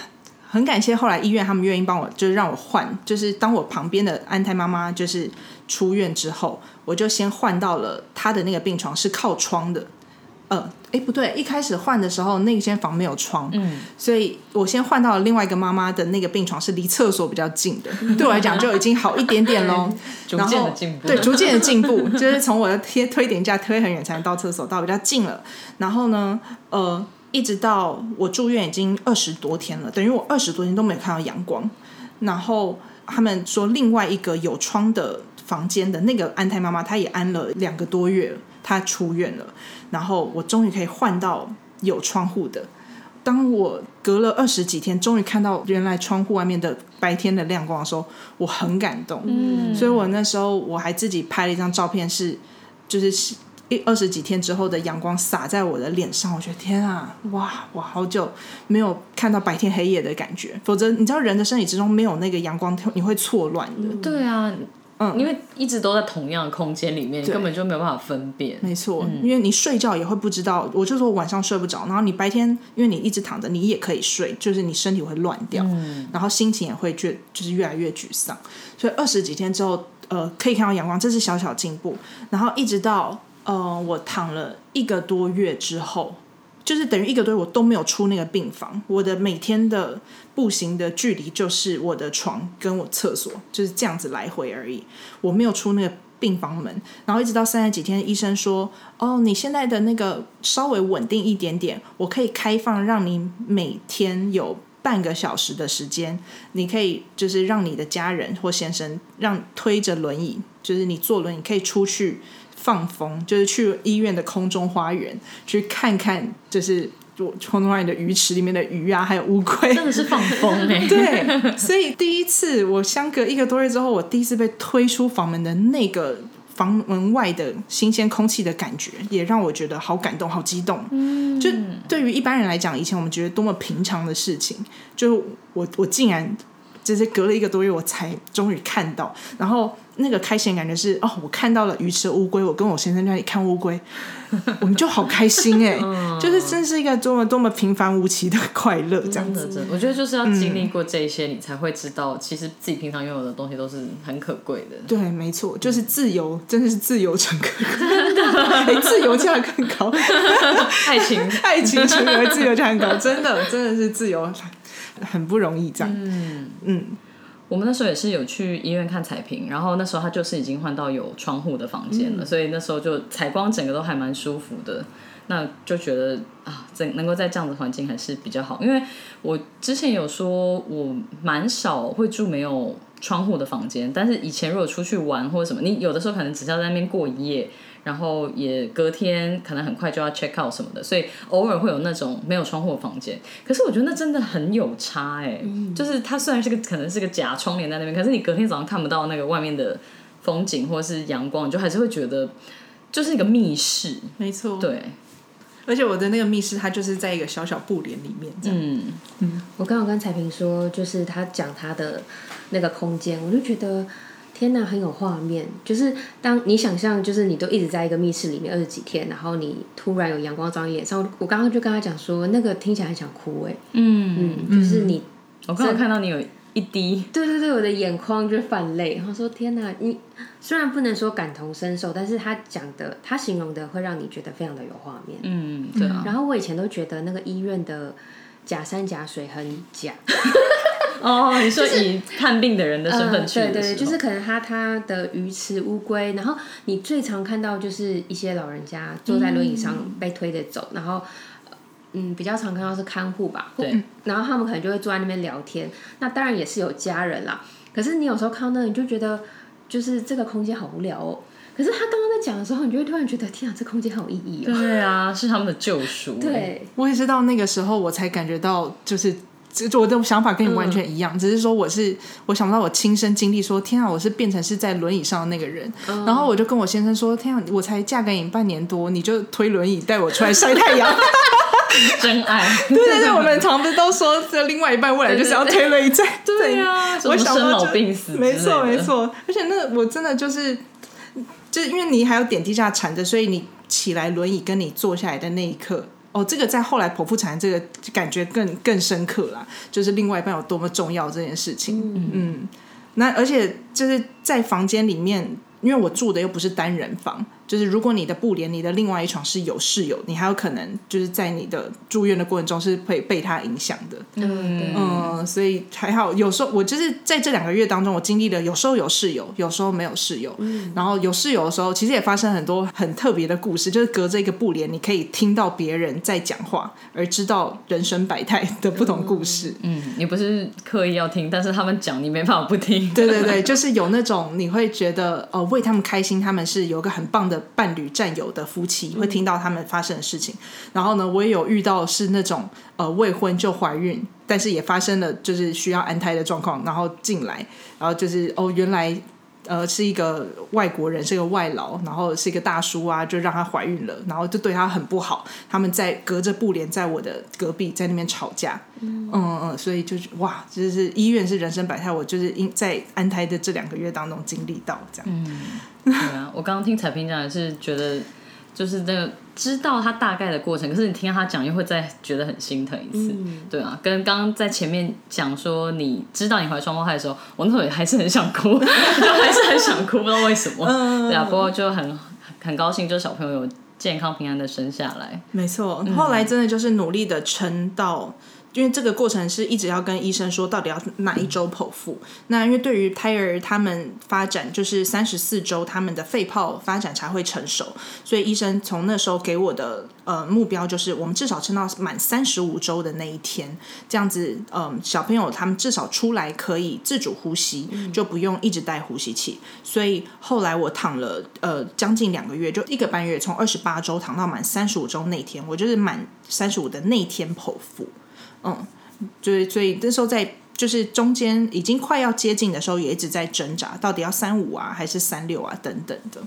很感谢后来医院他们愿意帮我，就是让我换，就是当我旁边的安胎妈妈就是出院之后，我就先换到了她的那个病床是靠窗的。呃，哎，不对，一开始换的时候那间房没有窗，嗯，所以我先换到了另外一个妈妈的那个病床是离厕所比较近的，对我来讲就已经好一点点喽。逐渐的进步。对，逐渐的进步，就是从我的贴推点架推很远才能到厕所，到比较近了。然后呢，呃，一直到我住院已经二十多天了，等于我二十多天都没有看到阳光。然后他们说，另外一个有窗的房间的那个安胎妈妈，她也安了两个多月，她出院了。然后我终于可以换到有窗户的。当我隔了二十几天，终于看到原来窗户外面的白天的亮光的时候，我很感动。嗯，所以我那时候我还自己拍了一张照片是，就是一二十几天之后的阳光洒在我的脸上，我觉得天啊，哇，我好久没有看到白天黑夜的感觉。否则你知道人的身体之中没有那个阳光，你会错乱的。对啊，嗯因为一直都在同样的空间里面，你根本就没有办法分辨。没错，因为你睡觉也会不知道，我就说晚上睡不着，然后你白天因为你一直躺着，你也可以睡，就是你身体会乱掉，然后心情也会越就是越来越沮丧。所以二十几天之后，呃，可以看到阳光，这是小小进步。然后一直到呃，我躺了一个多月之后，就是等于一个多月我都没有出那个病房，我的每天的步行的距离就是我的床跟我厕所，就是这样子来回而已，我没有出那个病房门。然后一直到三十几天，医生说：“哦，你现在的那个稍微稳定一点点，我可以开放让你每天有。”半个小时的时间，你可以就是让你的家人或先生让推着轮椅，就是你坐轮椅可以出去放风，就是去医院的空中花园去看看，就是我空中花园的鱼池里面的鱼啊，还有乌龟，真的是放风哎、对，所以第一次我相隔一个多月之后，我第一次被推出房门的那个房门外的新鲜空气的感觉，也让我觉得好感动、好激动。嗯，就对于一般人来讲，以前我们觉得多么平常的事情，就我我竟然就是隔了一个多月，我才终于看到，然后。那个开心感觉是哦，我看到了鱼池的乌龟，我跟我先生在那里看乌龟，我们就好开心哎、就是真是一个多么多么平凡无奇的快乐这样子。真的，真的，我觉得就是要经历过这一些，你才会知道，其实自己平常拥有的东西都是很可贵的。对，没错，就是自由，真的是自由乘客，真的，自由价更高，爱情，爱情成为自由价更高，真的，真的是自由，很不容易这样。嗯，嗯，我们那时候也是有去医院看彩屏，然后那时候他就是已经换到有窗户的房间了，所以那时候就采光整个都还蛮舒服的。那就觉得啊，整能够在这样的环境还是比较好，因为我之前有说我蛮少会住没有窗户的房间，但是以前如果出去玩或者什么，你有的时候可能只是要在那边过一夜，然后也隔天可能很快就要 check out 什么的，所以偶尔会有那种没有窗户的房间。可是我觉得那真的很有差哎、就是它虽然是个可能是个假窗帘在那边，可是你隔天早上看不到那个外面的风景或者是阳光，你就还是会觉得就是一个密室。没错，。对，而且我的那个密室，它就是在一个小小布帘里面，这样。嗯，我刚刚跟彩萍说，就是他讲他的那个空间，我就觉得天哪，很有画面。就是当你想象，就是你都一直在一个密室里面二十几天，然后你突然有阳光照你脸上，我刚刚就跟他讲说，那个听起来很想哭哎，嗯，嗯，就是你我刚刚看到你有一滴，对对对，我的眼眶就泛泪。然后说：“天哪，你虽然不能说感同身受，但是他讲的，他形容的会让你觉得非常的有画面。嗯，对啊，然后我以前都觉得那个医院的假山假水很假，哦，你说以看病的人的身份去对对就是可能他他的鱼池乌龟，然后你最常看到就是一些老人家坐在轮椅上被推着走，然后。呃嗯，比较常看到是看护吧，或对，然后他们可能就会坐在那边聊天。那当然也是有家人啦，可是你有时候看到那，你就觉得就是这个空间好无聊哦。可是他刚刚在讲的时候，你就会突然觉得，天啊，这空间好有意义哦。对啊，是他们的救赎。，对，我也是到那个时候，我才感觉到，就是就我的想法跟你完全一样，只是说我是我想不到我亲身经历说，天啊，我是变成是在轮椅上的那个人，然后我就跟我先生说，天啊，我才嫁给你半年多，你就推轮椅带我出来晒太阳。真爱。对对对，我们常不是都说这另外一半未来就是要推轮椅在 对啊，什我么生老想到就病死之类的，没错没错，而且那我真的就是，就是因为你还有点滴下缠着，所以你起来轮椅跟你坐下来的那一刻，哦，这个在后来剖腹产这个感觉更更深刻啦，就是另外一半有多么重要这件事情。嗯那而且就是在房间里面，因为我住的又不是单人房，就是如果你的布帘，你的另外一床是有室友，你还有可能就是在你的住院的过程中是会被他影响的。嗯，对，嗯，所以还好，有时候我就是在这两个月当中，我经历了有时候有室友，有时候没有室友。嗯然后有室友的时候，其实也发生很多很特别的故事，就是隔着一个布帘，你可以听到别人在讲话，而知道人生百态的不同故事。嗯，你不是刻意要听，但是他们讲你没办法不听。对对对，就是有那种你会觉得呃为他们开心，他们是有个很棒的伴侣战友的夫妻，会听到他们发生的事情。然后呢，我也有遇到是那种呃未婚就怀孕，但是也发生了就是需要安胎的状况，然后进来，然后就是哦原来。呃，是一个外国人，是一个外劳，然后是一个大叔啊，就让她怀孕了，然后就对她很不好。他们在隔着布帘，在我的隔壁，在那边吵架。嗯嗯所以就是哇，就是医院是人生百态，我就是因在安胎的这两个月当中经历到这样。对啊，我刚刚听彩萍讲也是觉得，就是那个知道他大概的过程，可是你听他讲又会再觉得很心疼一次。对啊，跟刚刚在前面讲说你知道你怀双胞胎的时候，我那时候也还是很想哭，就 还是很想哭，不知道为什么。对啊，不过就很很高兴，就小朋友有健康平安的生下来。没错，后来真的就是努力的撑到因为这个过程是一直要跟医生说到底要哪一周剖腹。那因为对于胎儿他们发展就是三十四周，他们的肺泡发展才会成熟，所以医生从那时候给我的呃目标就是我们至少撑到满三十五周的那一天，这样子，嗯、小朋友他们至少出来可以自主呼吸，就不用一直带呼吸器。所以后来我躺了呃将近两个月，就一个半月，从二十八周躺到满三十五周那天，我就是满三十五的那天剖腹。嗯，就是所以那时候在就是中间已经快要接近的时候，也一直在挣扎，到底要三五啊还是三六啊等等的。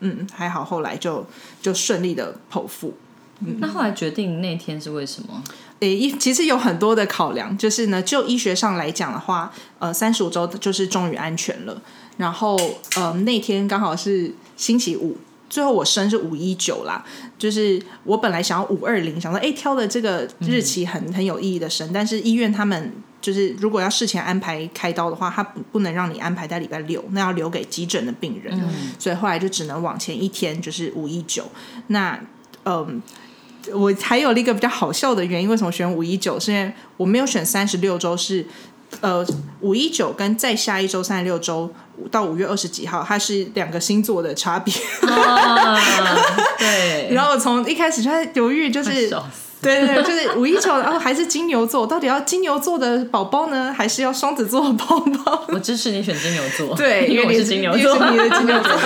嗯，还好后来就就顺利的剖腹。嗯那后来决定那天是为什么？诶，一其实有很多的考量，就是呢，就医学上来讲的话，呃，三十五周就是终于安全了。然后，呃，那天刚好是星期五，最后我生是五一九啦，就是我本来想要五二零，想说，哎，挑的这个日期很、很有意义的生，但是医院他们就是如果要事前安排开刀的话，他不不能让你安排在礼拜六，那要留给急诊的病人，所以后来就只能往前一天，就是五一九。那，嗯、我还有了一个比较好笑的原因，为什么选五一九？是因为我没有选三十六周，是呃五一九跟再下一周三十六周到五月二十几号，它是两个星座的差别。啊，对，然后我从一开始就在犹豫，就是对对对，就是五一九，然后还是金牛座，到底要金牛座的宝宝呢，还是要双子座的宝宝？我支持你选金牛座，对，因为我你是金牛座，你是金牛座。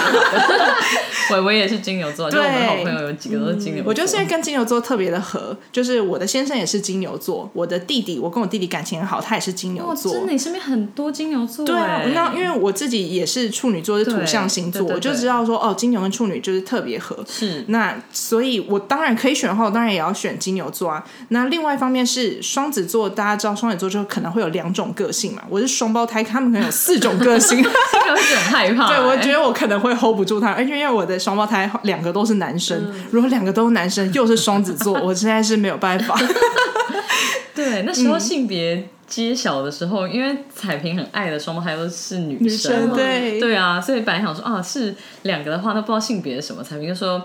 伟伟也是金牛座，就我们好朋友有几个都是金牛座。我就是因为跟金牛座特别的合，就是我的先生也是金牛座，我的弟弟，我跟我弟弟感情很好，他也是金牛，座。真的，你身边很多金牛座，对啊，哎那因为我自己也是处女座，是土象星座，对对对我就知道说哦，金牛跟处女就是特别合。是那所以，我当然可以选的话，我当然也要选金牛座啊。那另外一方面是双子座，大家知道双子座就可能会有两种个性嘛。我是双胞胎，他们可能有四种个性。金牛会很害怕，对，我哎觉得我可能会 hold 不住他，而且因为我的双胞胎两个都是男生，如果两个都是男生，又是双子座，我现在是没有办法。对，那时候性别揭晓的时候，因为彩萍很爱的双胞胎都是女生对对啊，所以本来想说啊是两个的话，那不知道性别是什么，彩萍就说。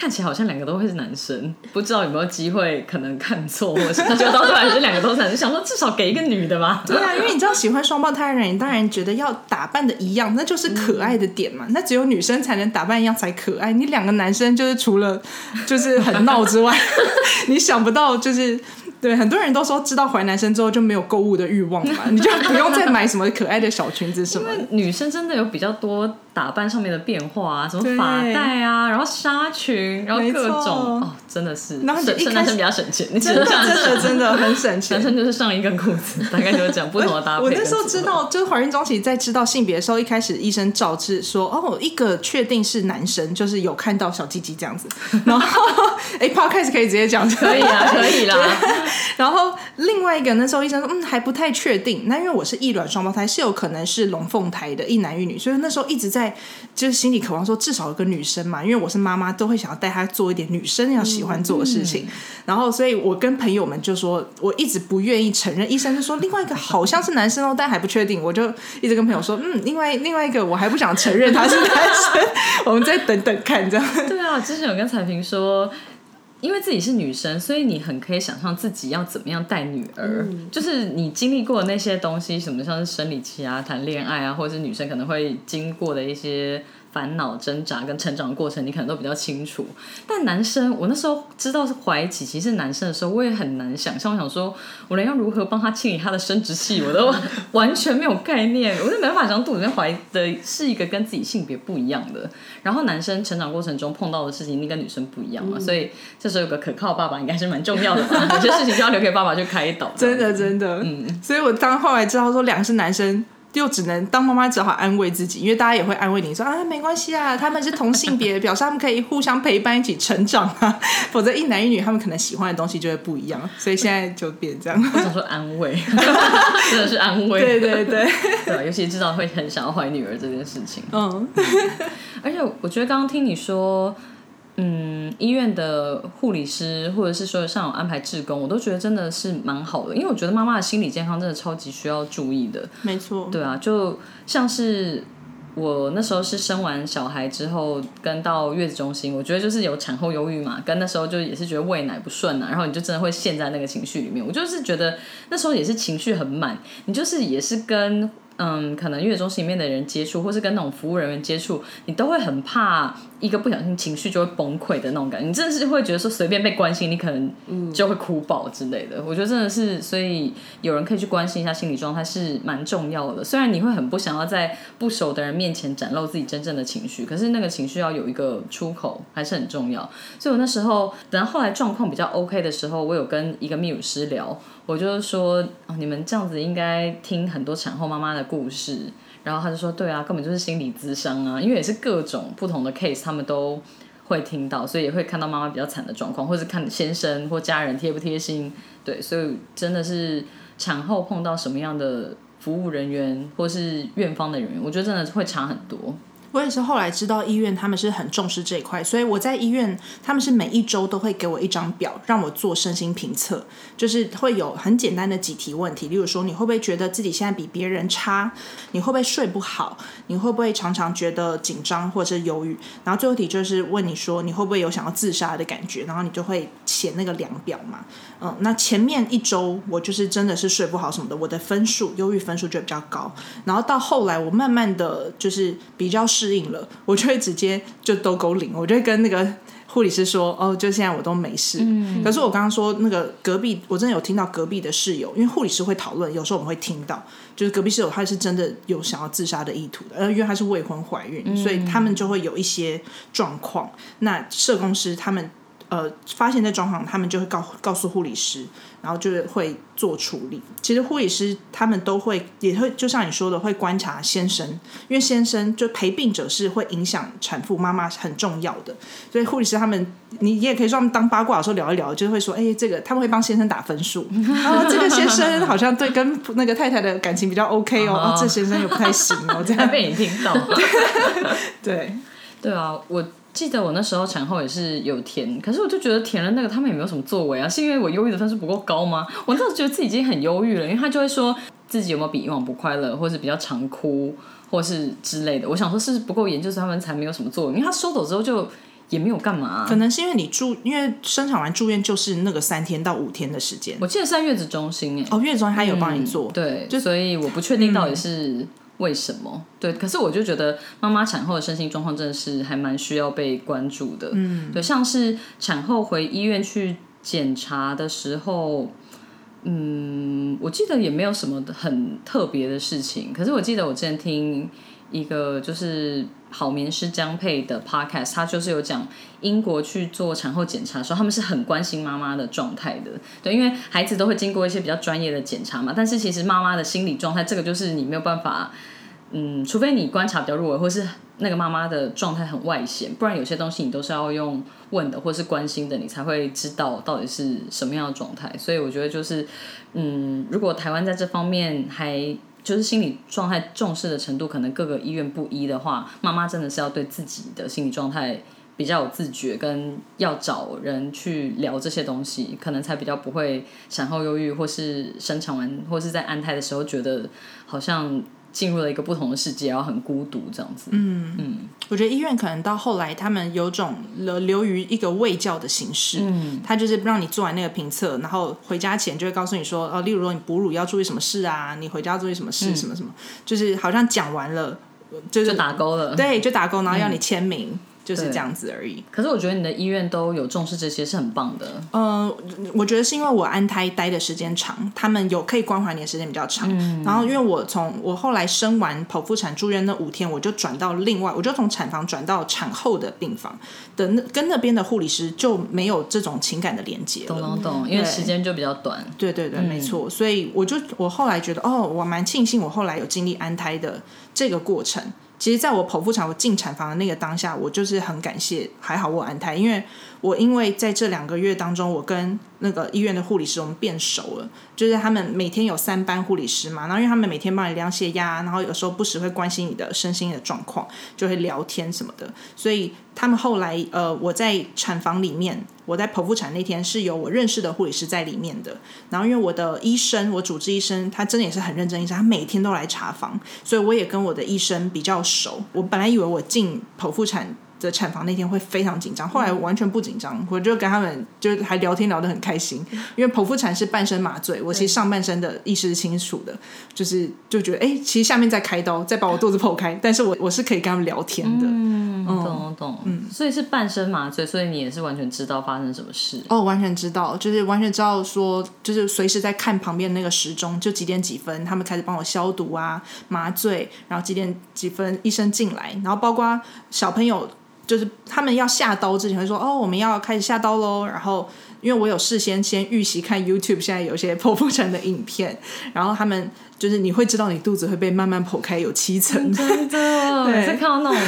看起来好像两个都会是男生，不知道有没有机会可能看错，或者是他就到最后还是两个都是男生，想说至少给一个女的吧。对啊，因为你知道喜欢双胞胎的人，你当然觉得要打扮的一样，那就是可爱的点嘛。那只有女生才能打扮一样才可爱。你两个男生就是除了 就是很闹之外，你想不到就是。对，很多人都说知道怀男生之后就没有购物的欲望嘛，你就不用再买什么可爱的小裙子什么的。女生真的有比较多打扮上面的变化啊，什么发带啊，然后纱裙，然后各种哦，真的是然后就一开始省省男生比较省钱，你只真的能这样真的真的很省钱男。生就是上衣跟裤子，大概就是讲不同的搭配。我那时候知，道，就是怀孕中期在知道性别的时候，一开始医生照治说，哦，一个确定是男生，就是有看到小鸡鸡这样子。然后，哎，Podcast 可以直接讲，可以啊，可以啦。然后另外一个那时候医生说，嗯，还不太确定。那因为我是异卵双胞胎，是有可能是龙凤胎的，一男一女，所以那时候一直在就是心里渴望说，至少有个女生嘛，因为我是妈妈，都会想要带她做一点女生要喜欢做的事情。然后，所以我跟朋友们就说，我一直不愿意承认。医生就说另外一个好像是男生哦，但还不确定。我就一直跟朋友说，嗯，另外另外一个我还不想承认他是男生，我们再等等看这样。对啊，之前有跟彩萍说。因为自己是女生，所以你很可以想象自己要怎么样带女儿。就是你经历过的那些东西，什么像是生理期啊、谈恋爱啊，或者是女生可能会经过的一些烦恼、挣扎跟成长的过程，你可能都比较清楚。但男生，我那时候知道是怀琪琪是男生的时候，我也很难想象。我想说，我连要如何帮他清理他的生殖器，我都完全没有概念。我就没办法想肚子里面怀的是一个跟自己性别不一样的。然后男生成长过程中碰到的事情，一定跟女生不一样嘛，所以这时候有个可靠爸爸应该是蛮重要的吧。有些事情就要留给爸爸去开导。真的真的，嗯，所以我当后来知道说两个是男生。又只能当妈妈，只好安慰自己，因为大家也会安慰你说啊，没关系啊，他们是同性别，表示他们可以互相陪伴，一起成长啊。否则一男一女，他们可能喜欢的东西就会不一样。所以现在就变这样。我想说安慰，真的是安慰。对对对，对啊，尤其知道会很想要怀女儿这件事情。嗯，而且我觉得刚刚听你说，嗯，医院的护理师或者是说像有安排志工，我都觉得真的是蛮好的，因为我觉得妈妈的心理健康真的超级需要注意的。没错，对啊，就像是我那时候是生完小孩之后，跟到月子中心，我觉得就是有产后忧郁嘛，跟那时候就也是觉得喂奶不顺啊，然后你就真的会陷在那个情绪里面。我就是觉得那时候也是情绪很满，你就是也是跟嗯，可能月子中心里面的人接触，或是跟那种服务人员接触，你都会很怕一个不小心情绪就会崩溃的那种感觉。你真的是会觉得说随便被关心，你可能就会哭爆之类的。我觉得真的是，所以有人可以去关心一下心理状态是蛮重要的。虽然你会很不想要在不熟的人面前展露自己真正的情绪，可是那个情绪要有一个出口还是很重要。所以我那时候等到后来状况比较 OK 的时候，我有跟一个泌乳师聊。我就是说，你们这样子应该听很多产后妈妈的故事，然后他就说，对啊，根本就是心理咨商啊，因为也是各种不同的 case，他们都会听到，所以也会看到妈妈比较惨的状况，或是看先生或家人贴不贴心，对，所以真的是产后碰到什么样的服务人员或是院方的人员，我觉得真的会差很多。我也是后来知道医院他们是很重视这一块，所以我在医院他们是每一周都会给我一张表，让我做身心评测，就是会有很简单的几题问题，例如说你会不会觉得自己现在比别人差，你会不会睡不好，你会不会常常觉得紧张或者是忧郁，然后最后题就是问你说你会不会有想要自杀的感觉，然后你就会写那个量表嘛，嗯，那前面一周我就是真的是睡不好什么的，我的分数忧郁分数就比较高，然后到后来我慢慢的就是比较。适应了，我就会直接就都勾零。我就会跟那个护理师说：“哦，就现在我都没事。”嗯，可是我刚刚说那个隔壁，我真的有听到隔壁的室友，因为护理师会讨论，有时候我们会听到，就是隔壁室友他是真的有想要自杀的意图的，呃，因为他是未婚怀孕，所以他们就会有一些状况。那社工师他们呃发现这状况，他们就会告告诉护理师。然后就是会做处理。其实护理师他们都会，也会就像你说的，会观察先生，因为先生就陪病者是会影响产妇妈妈很重要的。所以护理师他们，你也可以说他们当八卦的时候聊一聊，就是会说，哎，这个他们会帮先生打分数。哦，这个先生好像对跟 那个太太的感情比较 OK 哦，这先生又不太行哦，这样 被你听到。对，对啊，我。记得我那时候产后也是有填，可是我就觉得填了那个他们也没有什么作为啊，是因为我忧郁的分数不够高吗？我那时候觉得自己已经很忧郁了，因为他就会说自己有没有比以往不快乐，或是比较常哭，或是之类的。我想说是不够严，就是，他们才没有什么作为，因为他收走之后就也没有干嘛。可能是因为你住，因为生产完住院就是那个三天到五天的时间。我记得在月子中心诶，哦，月子中心他有帮你做，对，就所以我不确定到底是。为什么？对，可是我就觉得妈妈产后的身心状况真的是还蛮需要被关注的。嗯，对，像是产后回医院去检查的时候，嗯，我记得也没有什么很特别的事情。可是我记得我之前听一个就是好眠师江佩的 podcast，他就是有讲英国去做产后检查的时候，他们是很关心妈妈的状态的。对，因为孩子都会经过一些比较专业的检查嘛，但是其实妈妈的心理状态，这个就是你没有办法。嗯，除非你观察比较入微，或是那个妈妈的状态很外显，不然有些东西你都是要用问的，或是关心的，你才会知道到底是什么样的状态。所以我觉得就是，嗯，如果台湾在这方面还就是心理状态重视的程度，可能各个医院不一的话，妈妈真的是要对自己的心理状态比较有自觉，跟要找人去聊这些东西，可能才比较不会产后忧郁，或是生产完或是在安胎的时候觉得好像。进入了一个不同的世界，然后很孤独这样子。嗯嗯，我觉得医院可能到后来，他们有种流流于一个卫教的形式。嗯，他就是让你做完那个评测，然后回家前就会告诉你说，哦，例如说你哺乳要注意什么事啊，你回家要注意什么事，什么什么，就是好像讲完了，就是打勾了。对，就打勾，然后要你签名。就是这样子而已。可是我觉得你的医院都有重视这些，是很棒的。呃，我觉得是因为我安胎待的时间长，他们有可以关怀你的时间比较长。然后因为我从我后来生完剖腹产住院那五天，我就转到另外，我就从产房转到产后的病房的那跟那边的护理师就没有这种情感的连接。懂懂懂，因为时间就比较短。对对对，没错。所以我就我后来觉得，哦，我蛮庆幸我后来有经历安胎的这个过程。其实，在我剖腹产、我进产房的那个当下，我就是很感谢，还好我安胎，因为我因为在这两个月当中，我跟那个医院的护理师我们变熟了，就是他们每天有三班护理师嘛，然后因为他们每天帮你量血压，然后有时候不时会关心你的身心的状况，就会聊天什么的，所以他们后来呃，我在产房里面，我在剖腹产那天是有我认识的护理师在里面的，然后因为我的医生，我主治医生，他真的也是很认真医生，他每天都来查房，所以我也跟我的医生比较熟。我本来以为我进剖腹产的产房那天会非常紧张，后来完全不紧张，我就跟他们就还聊天聊得很开心。因为剖腹产是半身麻醉，我其实上半身的意识是清楚的，就是就觉得哎、其实下面在开刀，再把我肚子剖开，但是我我是可以跟他们聊天的。嗯，懂懂懂，嗯，所以是半身麻醉，所以你也是完全知道发生什么事。哦，完全知道，就是完全知道说，就是随时在看旁边那个时钟，就几点几分，他们开始帮我消毒啊、麻醉，然后几点几分医生进来，然后包括小朋友，就是他们要下刀之前会说，哦，我们要开始下刀喽，然后。因为我有事先先预习看 YouTube，现在有些 剖腹产的影片，然后他们就是你会知道你肚子会被慢慢剖开，有七层，真的，每次看到那种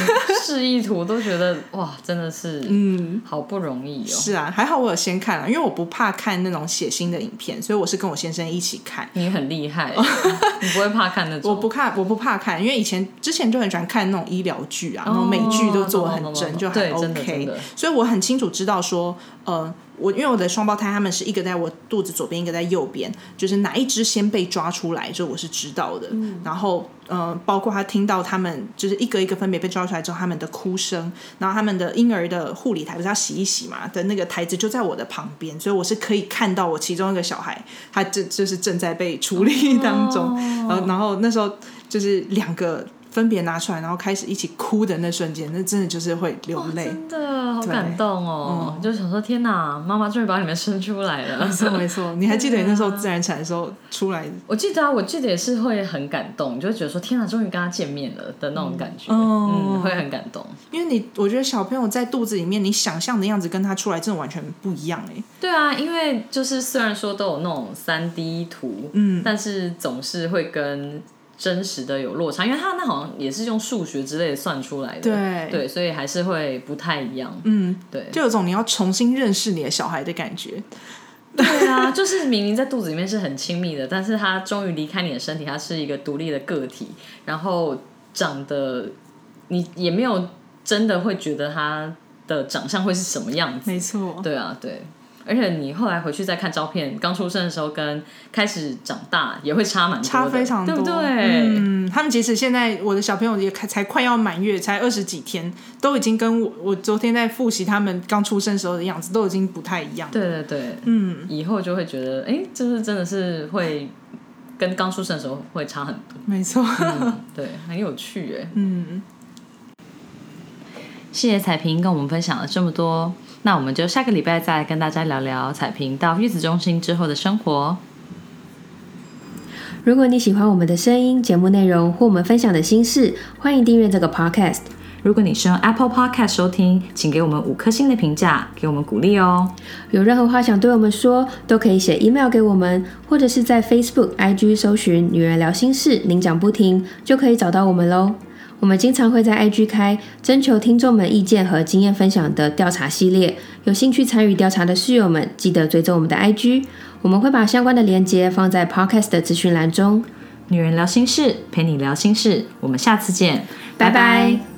示意图，都觉得哇，真的是，嗯，好不容易哦。是啊，还好我有先看了，因为我不怕看那种血腥的影片，所以我是跟我先生一起看。你很厉害，你不会怕看那种？我不看，我不怕看，因为以前之前就很喜欢看那种医疗剧啊，然后美剧都做的很真，哦就很 OK。所以我很清楚知道说，呃，我因为我的双胞胎他们是一个在我肚子左边，一个在右边，就是哪一只先被抓出来，就我是知道的。嗯然后呃，包括他听到他们就是一个一个分别被抓出来之后，他们的哭声，然后他们的婴儿的护理台不是要洗一洗嘛的那个台子就在我的旁边，所以我是可以看到我其中一个小孩，他正就是正在被处理当中，然后然后那时候就是两个。分别拿出来，然后开始一起哭的那瞬间，那真的就是会流泪。真的好感动哦！就想说，天哪，妈妈终于把你们生出来了。没错没错，你还记得你那时候自然产的时候出来？我记得啊，我记得也是会很感动，就会觉得说，天哪，终于跟他见面了的那种感觉，嗯嗯，会很感动。因为你，我觉得小朋友在肚子里面，你想象的样子跟他出来真的完全不一样哎。对啊，因为就是虽然说都有那种三 D 图，嗯，但是总是会跟真实的有落差，因为他那好像也是用数学之类的算出来的，对。对，所以还是会不太一样，嗯，对，就有种你要重新认识你的小孩的感觉。对啊，就是明明在肚子里面是很亲密的，但是他终于离开你的身体，他是一个独立的个体，然后长得你也没有真的会觉得他的长相会是什么样子，没错，对啊，对。而且你后来回去再看照片，刚出生的时候跟开始长大也会差蛮多，差非常多，对不对？嗯，他们即使现在我的小朋友也才才快要满月，才二十几天，都已经跟我我昨天在复习他们刚出生时候的样子，都已经不太一样。对对对，嗯，以后就会觉得，哎，就是真的是会跟刚出生的时候会差很多，没错，嗯，对，很有趣哎。嗯，谢谢彩萍跟我们分享了这么多，那我们就下个礼拜再来跟大家聊聊彩萍到月子中心之后的生活。如果你喜欢我们的声音、节目内容或我们分享的心事，欢迎订阅这个 podcast。如果你是用 Apple Podcast 收听，请给我们五颗星的评价，给我们鼓励哦。有任何话想对我们说，都可以写 email 给我们，或者是在 Facebook、IG 搜寻“女人聊心事”，您讲不停，就可以找到我们喽。我们经常会在 IG 开征求听众们意见和经验分享的调查系列，有兴趣参与调查的室友们，记得追踪我们的 IG，我们会把相关的链接放在 Podcast 的资讯栏中。女人聊心事，陪你聊心事，我们下次见，拜拜